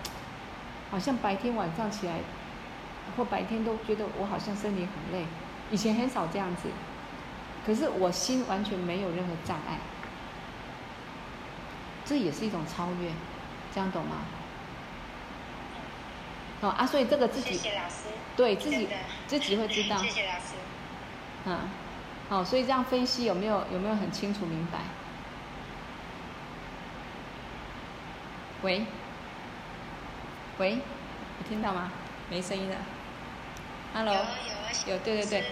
Speaker 1: 好像白天晚上起来，或白天都觉得我好像身体很累，以前很少这样子，可是我心完全没有任何障碍。这也是一种超越，这样懂吗？哦啊，所以这个自己
Speaker 3: 谢谢老师
Speaker 1: 对自己自己会知道。
Speaker 3: 谢谢老师。
Speaker 1: 嗯，好，所以这样分析有没有有没有很清楚明白？喂，喂，有听到吗？没声音了。Hello。有有有，对对对。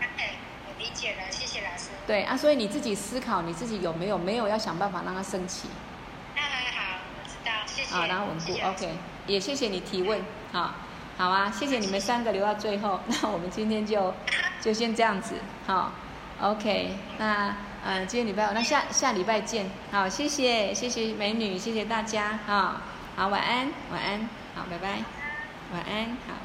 Speaker 3: 我理解了，谢谢老师。
Speaker 1: 对啊，所以你自己思考，你自己有没有没有要想办法让它升起？好，然后稳固，OK，也谢谢你提问，啊，好啊，谢谢你们三个留到最后，那我们今天就就先这样子，好，OK，那呃，今天礼拜五，那下下礼拜见。好，谢谢谢谢美女，谢谢大家。啊，好，晚安晚安，好，拜拜，晚安，好。